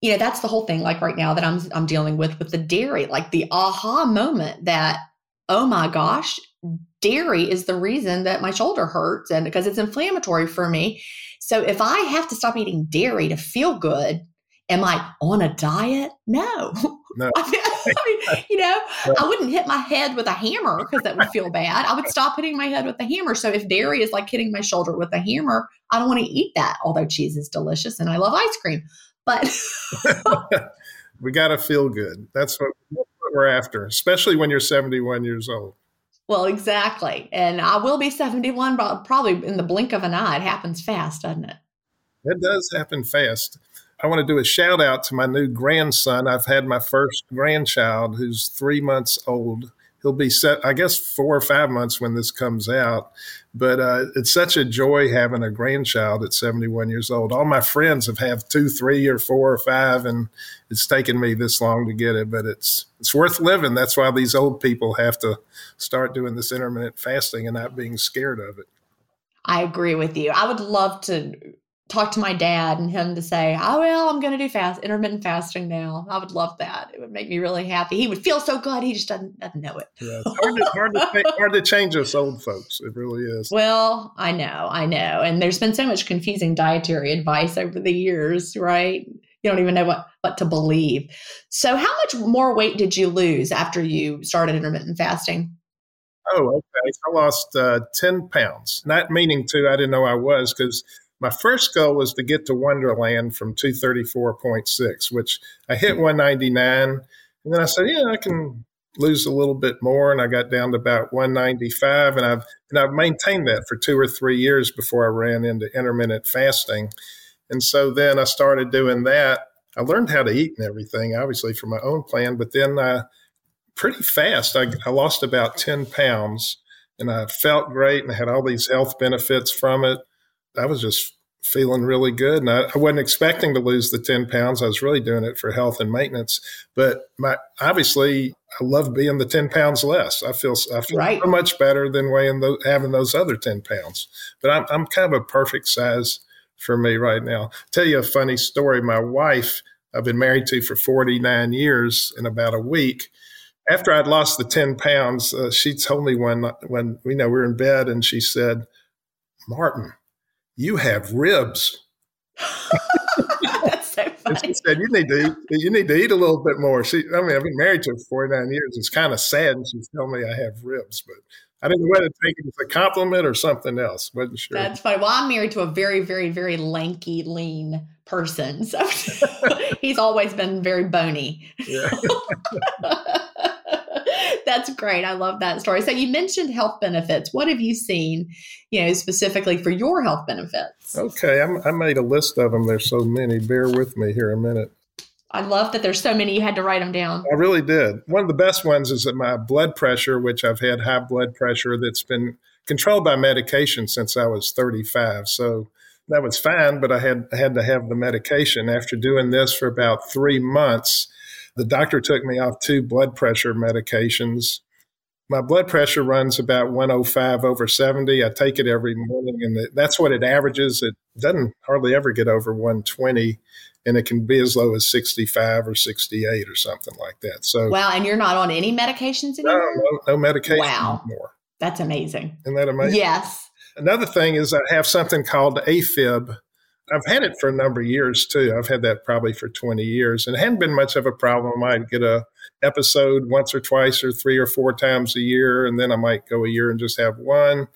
you know that's the whole thing like right now that I'm I'm dealing with with the dairy like the aha moment that oh my gosh dairy is the reason that my shoulder hurts and because it's inflammatory for me So if I have to stop eating dairy to feel good, am I on a diet? No. No. I mean, you know, I wouldn't hit my head with a hammer because that would feel bad. I would stop hitting my head with a hammer. So if dairy is like hitting my shoulder with a hammer, I don't want to eat that. Although cheese is delicious and I love ice cream, but we got to feel good. That's what, what we're after, especially when you're 71 years old. Well, exactly. And I will be 71, but probably in the blink of an eye. It happens fast, doesn't it? It does happen fast. I want to do a shout out to my new grandson. I've had my first grandchild who's three months old. He'll be set, I guess, four or five months when this comes out. But uh, it's such a joy having a grandchild at 71 years old. All my friends have had two, three, or four or five, and it's taken me this long to get it. But it's it's worth living. That's why these old people have to start doing this intermittent fasting and not being scared of it. I agree with you. I would love to talk to my dad and him to say, "Oh well, I'm going to do fast intermittent fasting now." I would love that. It would make me really happy. He would feel so good. He just doesn't, doesn't know it. Yeah, it's hard to, hard, to, hard to change us old folks. It really is. Well, I know, I know, and there's been so much confusing dietary advice over the years, right? You don't even know what what to believe. So, how much more weight did you lose after you started intermittent fasting? Oh, okay. I lost uh, 10 pounds. Not meaning to, I didn't know I was because my first goal was to get to Onederland from 234.6, which I hit 199. And then I said, yeah, I can lose a little bit more. And I got down to about 195. And I've, and I've maintained that for two or three years before I ran into intermittent fasting. And so then I started doing that. I learned how to eat and everything, obviously, for my own plan. But then uh, pretty fast, I, I lost about 10 pounds and I felt great and I had all these health benefits from it. I was just feeling really good. And I, I, wasn't expecting to lose the 10 pounds. I was really doing it for health and maintenance. But my obviously, I love being the 10 pounds less. I feel, I feel right. so much better than weighing those, having those other 10 pounds. But I'm, I'm kind of a perfect size for me right now. I'll tell you a funny story. My wife, I've been married to for 49 years in about a week. After I'd lost the 10 pounds, uh, she told me when, when, you know, we were in bed and she said, Martin, you have ribs. That's so funny. she said, you need to eat, you need to eat a little bit more. She, I mean, I've been married to her for 49 years. It's kind of sad. And she's telling me I have ribs, but I didn't know whether to take it as a compliment or something else. Wasn't sure. That's funny. Well, I'm married to a very, very, very lanky, lean person. So he's always been very bony. Yeah. That's great. I love that story. So you mentioned health benefits. What have you seen, you know, specifically for your health benefits? Okay, I'm, i made a list of them. There's so many. Bear with me here a minute. I love that there's so many. You had to write them down. I really did. One of the best ones is that my blood pressure, which I've had high blood pressure that's been controlled by medication since I was 35. So that was fine, but I had I had to have the medication. After doing this for about three months, the doctor took me off two blood pressure medications. My blood pressure runs about 105 over 70. I take it every morning, and that's what it averages. It doesn't hardly ever get over 120, and it can be as low as 65 or 68 or something like that. So wow, and you're not on any medications anymore? No, no, no medication wow. anymore. That's amazing. Isn't that amazing? Yes. Another thing is I have something called AFib, I've had it for a number of years too. I've had that probably for 20 years and it hadn't been much of a problem. I'd get a episode once or twice or three or four times a year. And then I might go a year and just have one.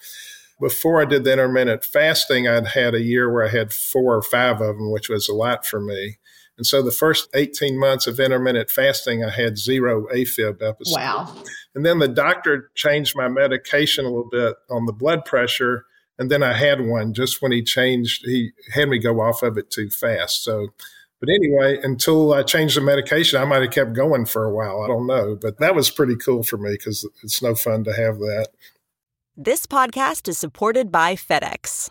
Before I did the intermittent fasting, I'd had a year where I had four or five of them, which was a lot for me. And so the first 18 months of intermittent fasting, I had zero AFib episodes. Wow. And then the doctor changed my medication a little bit on the blood pressure and then I had one just when he changed, he had me go off of it too fast. So, but anyway, until I changed the medication, I might have kept going for a while. I don't know. But that was pretty cool for me because it's no fun to have that. This podcast is supported by FedEx.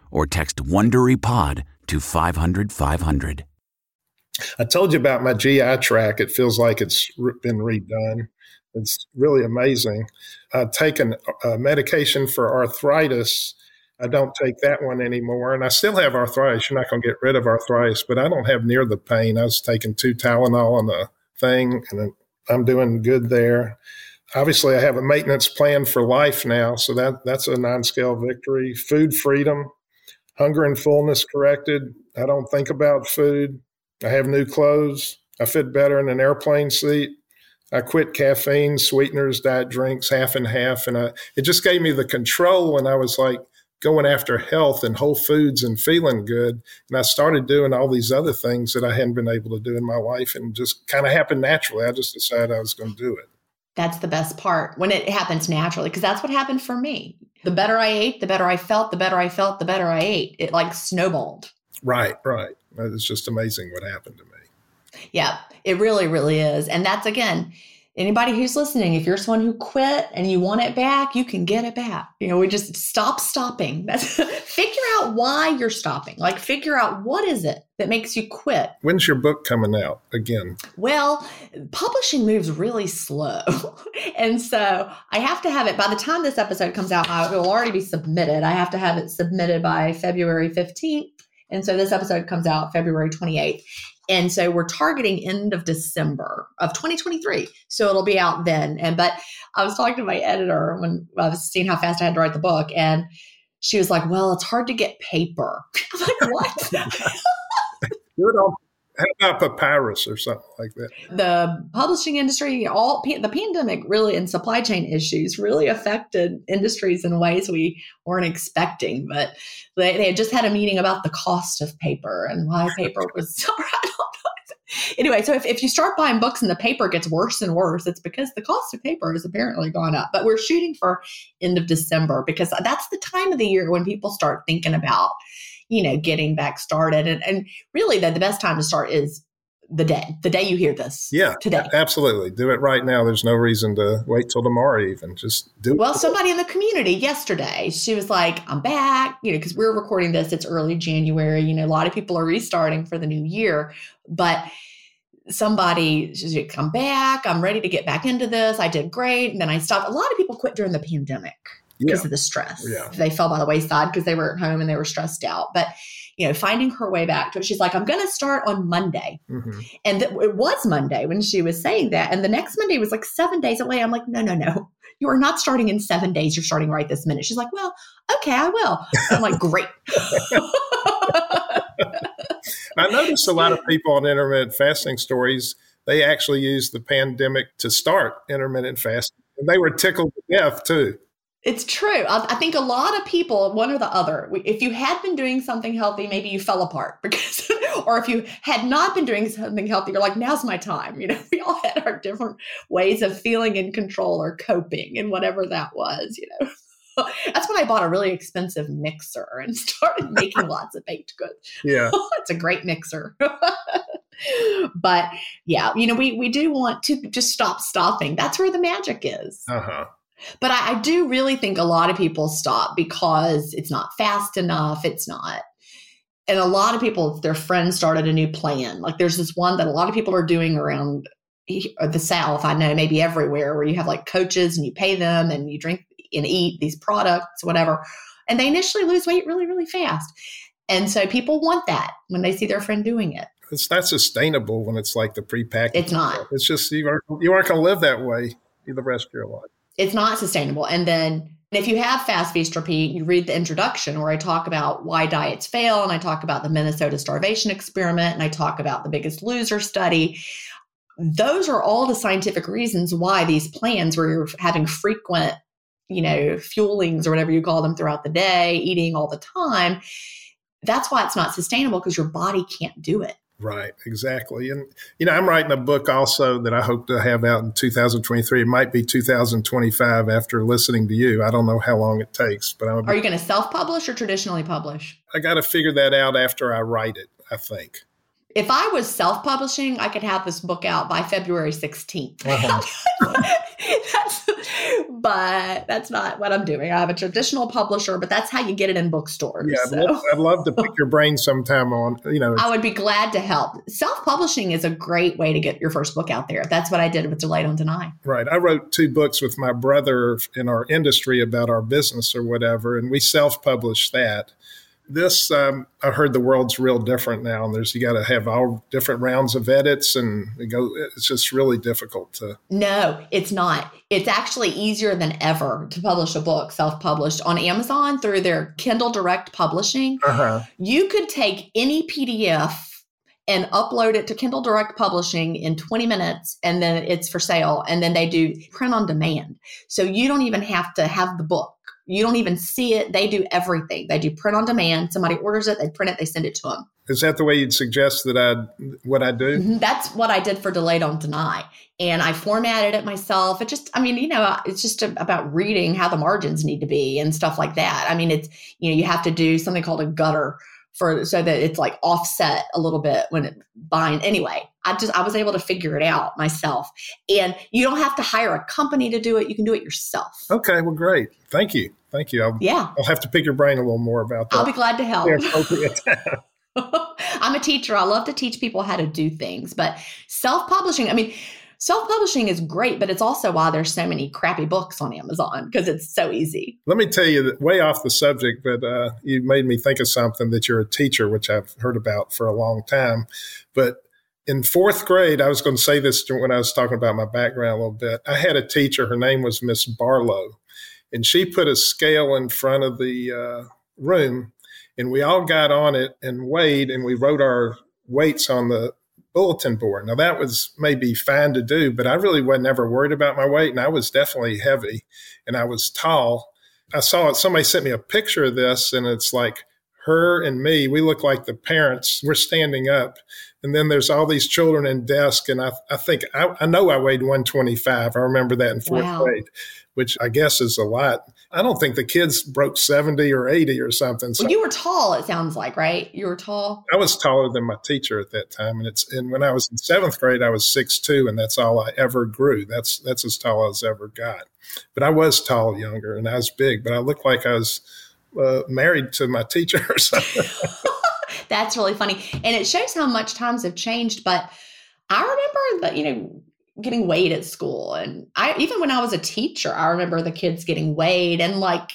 or text WonderyPod to 500, 500. I told you about my GI tract. It feels like it's been redone. It's really amazing. I've taken a uh, medication for arthritis. I don't take that one anymore. And I still have arthritis. You're not going to get rid of arthritis, but I don't have near the pain. I was taking two Tylenol on the thing, and I'm doing good there. Obviously, I have a maintenance plan for life now, so that that's a non-scale victory. Food freedom, hunger and fullness corrected. I don't think about food. I have new clothes. I fit better in an airplane seat. I quit caffeine, sweeteners, diet drinks, half and half, and I, it just gave me the control. And I was like going after health and whole foods and feeling good. And I started doing all these other things that I hadn't been able to do in my life, and just kind of happened naturally. I just decided I was going to do it. That's the best part when it happens naturally, because that's what happened for me. The better I ate, the better I felt. The better I felt, the better I ate. It like snowballed. Right, right. It's just amazing what happened to me. Yeah, it really, really is. And that's again, anybody who's listening, if you're someone who quit and you want it back, you can get it back. You know, we just stop stopping. That's figure out why you're stopping. Like figure out what is it that makes you quit. When's your book coming out again? Well, publishing moves really slow. and so I have to have it by the time this episode comes out, it will already be submitted. I have to have it submitted by February 15th. And so this episode comes out February 28th. And so we're targeting end of December of 2023. So it'll be out then. And but I was talking to my editor when I was seeing how fast I had to write the book, and she was like, "Well, it's hard to get paper." I'm like, "What?" Do about papyrus or something like that? The publishing industry, all the pandemic really and supply chain issues really affected industries in ways we weren't expecting. But they, they had just had a meeting about the cost of paper and why paper was. anyway, so if, if you start buying books and the paper gets worse and worse, it's because the cost of paper has apparently gone up. But we're shooting for end of December because that's the time of the year when people start thinking about you know, getting back started. And, and really, the, the best time to start is the day, the day you hear this. Yeah, today. Absolutely. Do it right now. There's no reason to wait till tomorrow, even. Just do well, it. Well, somebody in the community yesterday, she was like, I'm back, you know, because we're recording this, it's early January. You know, a lot of people are restarting for the new year, but somebody she's like, come back. I'm ready to get back into this. I did great. And then I stopped. A lot of people quit during the pandemic because yeah. of the stress. Yeah. They fell by the wayside because they were at home and they were stressed out. But you know, finding her way back to it. She's like, I'm going to start on Monday. Mm-hmm. And th- it was Monday when she was saying that. And the next Monday was like seven days away. I'm like, no, no, no. You are not starting in seven days. You're starting right this minute. She's like, well, okay, I will. I'm like, great. I noticed a lot of people on intermittent fasting stories, they actually used the pandemic to start intermittent fasting. And they were tickled to death too. It's true. I, I, think a lot of people, one or the other, if you had been doing something healthy, maybe you fell apart because, or if you had not been doing something healthy, you're like, now's my time. You know, we all had our different ways of feeling in control or coping and whatever that was, you know. That's when I bought a really expensive mixer and started making lots of baked goods. Yeah. it's a great mixer. but yeah, you know, we, we do want to just stop stopping. That's where the magic is. Uh huh but I, I do really think a lot of people stop because it's not fast enough. It's not and a lot of people their friends started a new plan like there's this one that a lot of people are doing around the south i know maybe everywhere where you have like coaches and you pay them and you drink and eat these products whatever and they initially lose weight really really fast And so people want that when they see their friend doing it. It's not sustainable when it's like the prepackaged. It's not. stuff. It's just you aren't you aren't going to live that way the rest of your life. It's not sustainable. And then if you have fast feast repeat, you read the introduction where I talk about why diets fail and I talk about the Minnesota starvation experiment and I talk about the biggest loser study. Those are all the scientific reasons why these plans where you're having frequent, you know, fuelings or whatever you call them throughout the day, eating all the time, that's why it's not sustainable because your body can't do it. Right, exactly. And, you know, I'm writing a book also that I hope to have out in 2023. It might be 2025 after listening to you. I don't know how long it takes, but I'm. Are you going to self publish or traditionally publish? I got to figure that out after I write it, I think. If I was self publishing, I could have this book out by February 16th. Uh-huh. that's, but that's not what I'm doing. I have a traditional publisher, but that's how you get it in bookstores. Yeah, I'd, so. love, I'd love to pick your brain sometime on, you know. I would be glad to help. Self publishing is a great way to get your first book out there. That's what I did with Delay Don't Deny. Right. I wrote two books with my brother in our industry about our business or whatever, and we self published that this um, I heard the world's real different now, and there's you got to have all different rounds of edits, and it go. It's just really difficult to. No, it's not. It's actually easier than ever to publish a book self-published on Amazon through their Kindle Direct Publishing. Uh-huh. You could take any PDF and upload it to Kindle Direct Publishing in 20 minutes and then it's for sale and then they do print on demand. So you don't even have to have the book. You don't even see it. They do everything. They do print on demand. Somebody orders it, they print it, they send it to them. Is that the way you'd suggest that I what I do? Mm-hmm. That's what I did for Delay Don't Deny, and I formatted it myself. It just, I mean, you know, it's just about reading how the margins need to be and stuff like that. I mean, it's you know, you have to do something called a gutter for so that it's like offset a little bit when it bind. Anyway, I just I was able to figure it out myself, and you don't have to hire a company to do it. You can do it yourself. Okay, well, great. Thank you. Thank you. I'll, yeah. I'll have to pick your brain a little more about that. I'll be glad to help. I'm a teacher. I love to teach people how to do things, but self publishing, I mean, self publishing is great, but it's also why there's so many crappy books on Amazon because it's so easy. Let me tell you, way off the subject, but uh, you made me think of something that you're a teacher, which I've heard about for a long time. But in fourth grade, I was going to say this when I was talking about my background a little bit. I had a teacher, her name was Miss Barlow and she put a scale in front of the uh, room and we all got on it and weighed and we wrote our weights on the bulletin board. Now that was maybe fine to do but i really was never worried about my weight and i was definitely heavy and i was tall. I saw it somebody sent me a picture of this and it's like her and me we look like the parents we're standing up and then there's all these children in desk and i, I think I, I know i weighed 125 i remember that in fourth wow. grade which I guess is a lot. I don't think the kids broke 70 or 80 or something. So well, you were tall, it sounds like, right? You were tall. I was taller than my teacher at that time. And it's and when I was in seventh grade, I was six two, and that's all I ever grew. That's that's as tall as I ever got. But I was tall younger and I was big, but I looked like I was uh, married to my teacher something. that's really funny. And it shows how much times have changed. But I remember that, you know, getting weighed at school and i even when i was a teacher i remember the kids getting weighed and like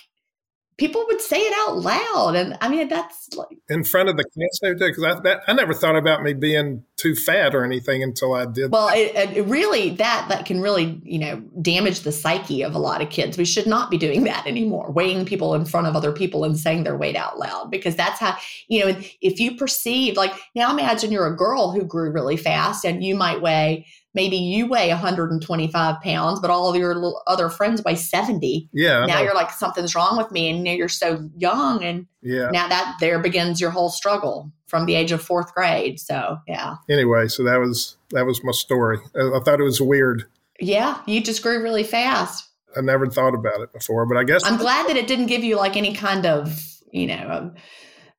people would say it out loud and i mean that's like in front of the class because I, that, I never thought about me being too fat or anything until i did well it, it really that that can really you know damage the psyche of a lot of kids. We should not be doing that anymore weighing people in front of other people and saying their weight out loud because that's how you know if you perceive like now imagine you're a girl who grew really fast and you might weigh maybe you weigh 125 pounds, but all of your other friends weigh 70. Yeah. Now you're like, something's wrong with me. And now you're so young. And yeah. now that there begins your whole struggle from the age of fourth grade. So, yeah. Anyway, so that was, that was my story. I, I thought it was weird. Yeah. You just grew really fast. I never thought about it before, but I guess I'm glad that it didn't give you like any kind of, you know,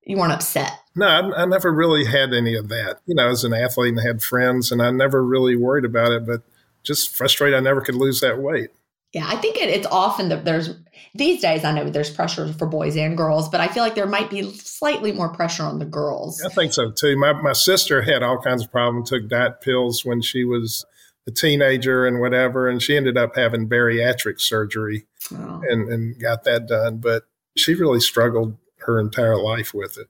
you weren't upset. No, I, I, never really had any of that. You know, as an athlete and had friends, and I never really worried about it, but just frustrated I never could lose that weight. Yeah, I think it, it's often that there's these days. I know there's pressure for boys and girls, but I feel like there might be slightly more pressure on the girls. I think so too. My my sister had all kinds of problems. Took diet pills when she was a teenager and whatever, and she ended up having bariatric surgery oh. and and got that done. But she really struggled her entire life with it.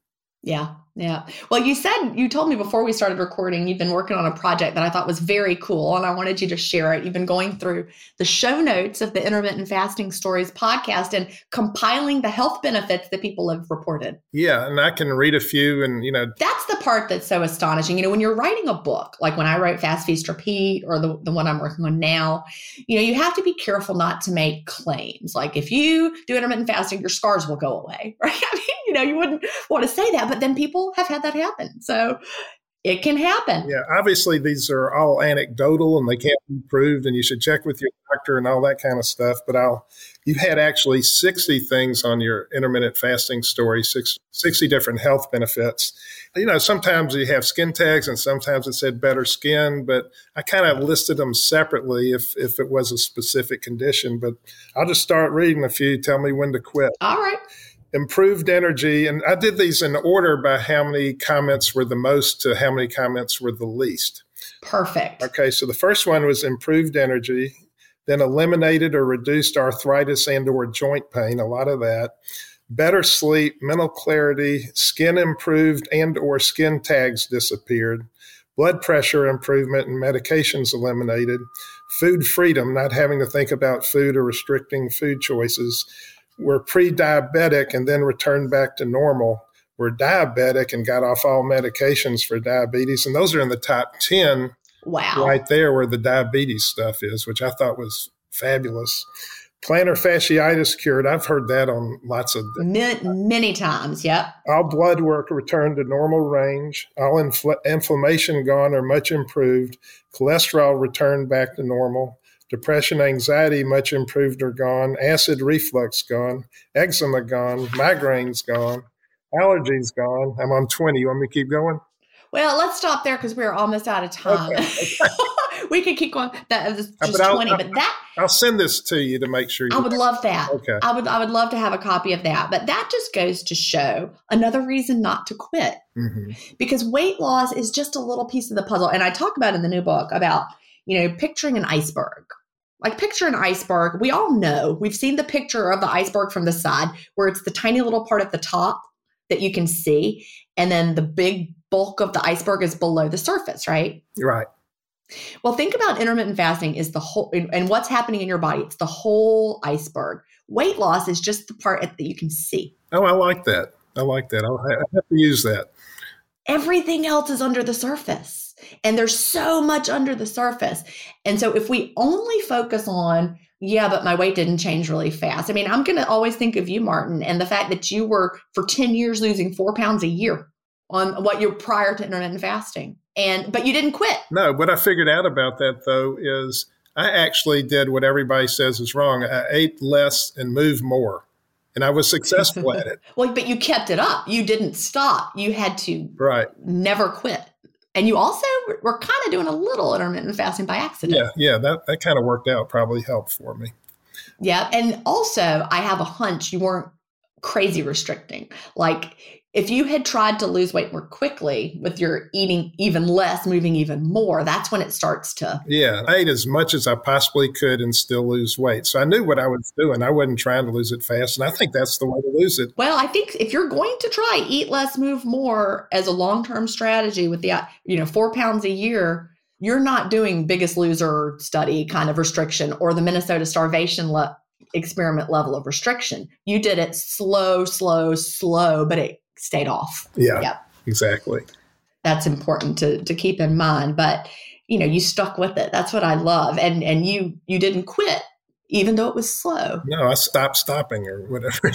Yeah. Yeah. Well, you said, you told me before we started recording, you've been working on a project that I thought was very cool. And I wanted you to share it. You've been going through the show notes of the Intermittent Fasting Stories podcast and compiling the health benefits that people have reported. Yeah. And I can read a few and, you know, that's the part that's so astonishing. You know, when you're writing a book, like when I wrote Fast Feast Repeat or the, the one I'm working on now, you know, you have to be careful not to make claims. Like if you do intermittent fasting, your scars will go away, right? I mean, you know, you wouldn't want to say that, but then people have had that happen. So it can happen. Yeah, obviously these are all anecdotal and they can't be proved, and you should check with your doctor and all that kind of stuff. But I'll, you've had actually 60 things on your intermittent fasting story, six, 60 different health benefits. You know, sometimes you have skin tags and sometimes it said better skin, but I kind of listed them separately if, if it was a specific condition. But I'll just start reading a few. Tell me when to quit. All right improved energy. And I did these in order by how many comments were the most to how many comments were the least. Perfect. Okay, so the first one was improved energy, then eliminated or reduced arthritis and or joint pain, a lot of that. Better sleep, mental clarity, skin improved and or skin tags disappeared. Blood pressure improvement and medications eliminated. Food freedom, not having to think about food or restricting food choices were pre diabetic and then returned back to normal were diabetic and got off all medications for diabetes. And those are in the top 10 wow. right there where the diabetes stuff is, which I thought was fabulous. Plantar fasciitis cured. I've heard that on lots of many, many times. Yep. All blood work returned to normal range. All infl- inflammation gone or much improved. Cholesterol returned back to normal depression, anxiety much improved or gone, acid reflux gone, eczema gone, migraines gone, allergies gone. I'm on 20. You want me to keep going? Well, let's stop there because we're almost out of time. Okay. we could keep going. That is uh, just but 20, but that I'll send this to you to make sure I would love that. Okay. I would I would love to have a copy of that. But that just goes to show another reason not to quit. Mm-hmm. Because weight loss is just a little piece of the puzzle. And I talk about in the new book about, you know, picturing an iceberg like picture an iceberg. We all know, we've seen the picture of the iceberg from the side where it's the tiny little part at the top that you can see. And then the big bulk of the iceberg is below the surface, right? Right. Well, think about intermittent fasting is the whole, and what's happening in your body. It's the whole iceberg. Weight loss is just the part that you can see. Oh, I like that. I like that. I'll, I have to use that. Everything else is under the surface. And there's so much under the surface. And so if we only focus on, yeah, but my weight didn't change really fast. I mean, I'm going to always think of you, Martin, and the fact that you were for 10 years losing four pounds a year on what you're prior to intermittent fasting. And, but you didn't quit. No, what I figured out about that though is I actually did what everybody says is wrong. I ate less and moved more and I was successful at it. well, but you kept it up. You didn't stop. You had to right. never quit. And you also were kind of doing a little intermittent fasting by accident. Yeah, yeah, that, that kind of worked out, probably helped for me. Yeah. And also, I have a hunch you weren't crazy restricting. Like if you had tried to lose weight more quickly with your eating even less, moving even more, that's when it starts to. Yeah, I ate as much as I possibly could and still lose weight. So I knew what I was doing. I wasn't trying to lose it fast. And I think that's the way to lose it. Well, I think if you're going to try eat less, move more as a long term strategy with the, you know, four pounds a year, you're not doing biggest loser study kind of restriction or the Minnesota starvation le- experiment level of restriction. You did it slow, slow, slow, but it stayed off. Yeah. Yep. Exactly. That's important to to keep in mind. But you know, you stuck with it. That's what I love. And and you you didn't quit, even though it was slow. No, I stopped stopping or whatever.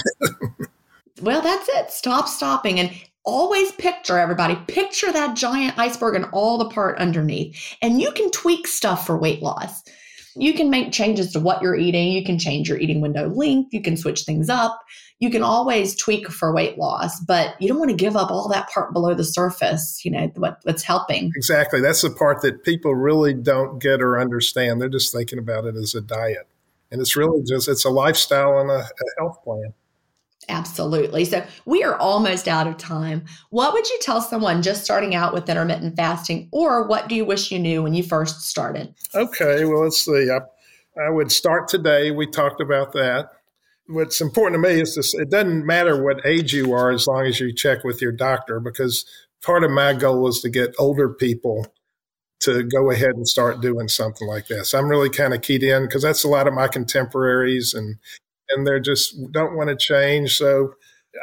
well, that's it. Stop stopping. And always picture everybody picture that giant iceberg and all the part underneath and you can tweak stuff for weight loss you can make changes to what you're eating you can change your eating window length you can switch things up you can always tweak for weight loss, but you don't want to give up all that part below the surface, you know, what, what's helping. Exactly. That's the part that people really don't get or understand. They're just thinking about it as a diet. And it's really just, it's a lifestyle and a, a health plan. Absolutely. So we are almost out of time. What would you tell someone just starting out with intermittent fasting, or what do you wish you knew when you first started? Okay. Well, let's see. I, I would start today. We talked about that what's important to me is this, it doesn't matter what age you are as long as you check with your doctor because part of my goal is to get older people to go ahead and start doing something like this. I'm really kind of keyed in because that's a lot of my contemporaries and and they're just don't want to change. So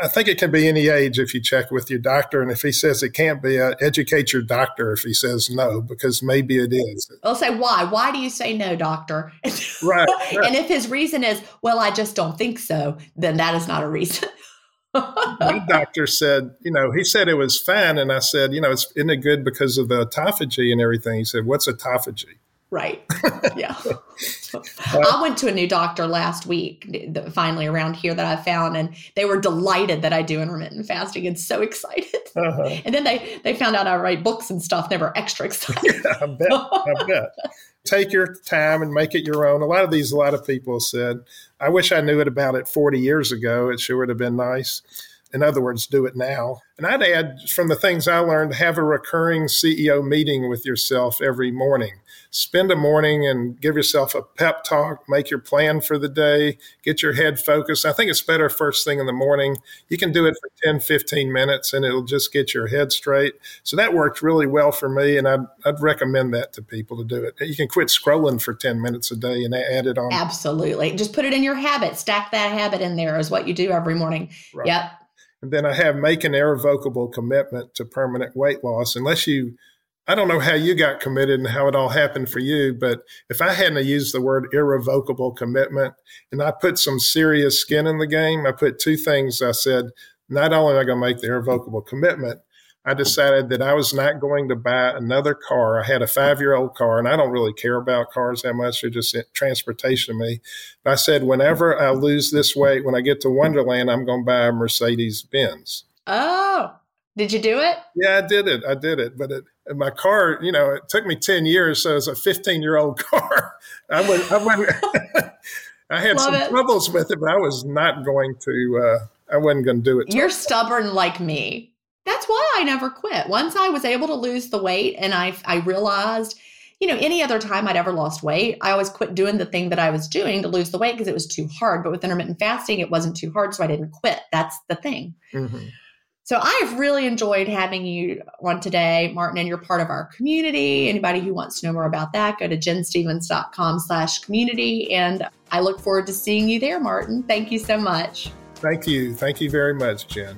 I think it can be any age if you check with your doctor. And if he says it can't be, uh, educate your doctor if he says no, because maybe it is. I'll say, why? Why do you say no, doctor? Right. right. and if his reason is, well, I just don't think so, then that is not a reason. My doctor said, you know, he said it was fine. And I said, you know, it's, isn't it good because of the autophagy and everything? He said, what's autophagy? Right. Yeah. I went to a new doctor last week, finally around here that I found, and they were delighted that I do intermittent fasting and so excited. Uh-huh. And then they they found out I write books and stuff. They were extra excited. Yeah, I bet. I bet. Take your time and make it your own. A lot of these, a lot of people said, "I wish I knew it about it 40 years ago. It sure would have been nice." In other words, do it now. And I'd add from the things I learned, have a recurring CEO meeting with yourself every morning. Spend a morning and give yourself a pep talk, make your plan for the day, get your head focused. I think it's better first thing in the morning. You can do it for 10, 15 minutes and it'll just get your head straight. So that worked really well for me. And I'd, I'd recommend that to people to do it. You can quit scrolling for 10 minutes a day and add it on. Absolutely. Just put it in your habit. Stack that habit in there is what you do every morning. Right. Yep. And then I have make an irrevocable commitment to permanent weight loss. Unless you, I don't know how you got committed and how it all happened for you, but if I hadn't used the word irrevocable commitment and I put some serious skin in the game, I put two things. I said, not only am I going to make the irrevocable commitment, I decided that I was not going to buy another car. I had a five year old car, and I don't really care about cars that much. They're just transportation to me. But I said, whenever I lose this weight, when I get to Onederland, I'm going to buy a Mercedes Benz. Oh, did you do it? Yeah, I did it. I did it. But it, my car, you know, it took me 10 years. So it's a 15 year old car. I went, I went, I had Love some it. troubles with it, but I was not going to, uh, I wasn't going to do it. You're stubborn like me that's why I never quit. Once I was able to lose the weight and I I realized, you know, any other time I'd ever lost weight, I always quit doing the thing that I was doing to lose the weight because it was too hard. But with intermittent fasting, it wasn't too hard, so I didn't quit. That's the thing. Mm-hmm. So I've really enjoyed having you on today, Martin, and you're part of our community. Anybody who wants to know more about that, go to ginstephens.com slash community. And I look forward to seeing you there, Martin. Thank you so much. Thank you. Thank you very much, Gin.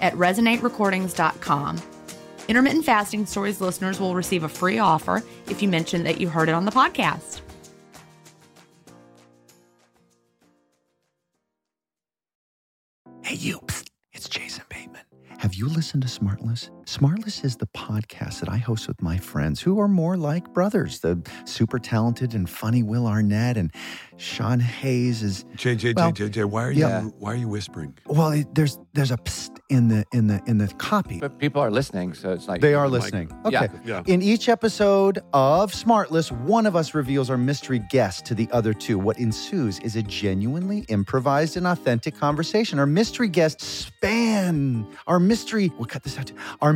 at resonaterecordings.com. Intermittent Fasting Stories listeners will receive a free offer if you mention that you heard it on the podcast. Hey, you. It's Jason Bateman. Have you listened to Smartless? Smartless is the podcast that I host with my friends who are more like brothers. The super talented and funny Will Arnett and Sean Hayes is. JJ, well, JJ, why are you yeah. why are you whispering? Well, there's there's a psst in the in the in the copy. But people are listening, so it's like they are listening. Like, okay. Yeah. yeah. In each episode of Smartless, one of us reveals our mystery guest to the other two. What ensues is a genuinely improvised and authentic conversation. Our mystery guests span our mystery. We'll cut this out. Too, our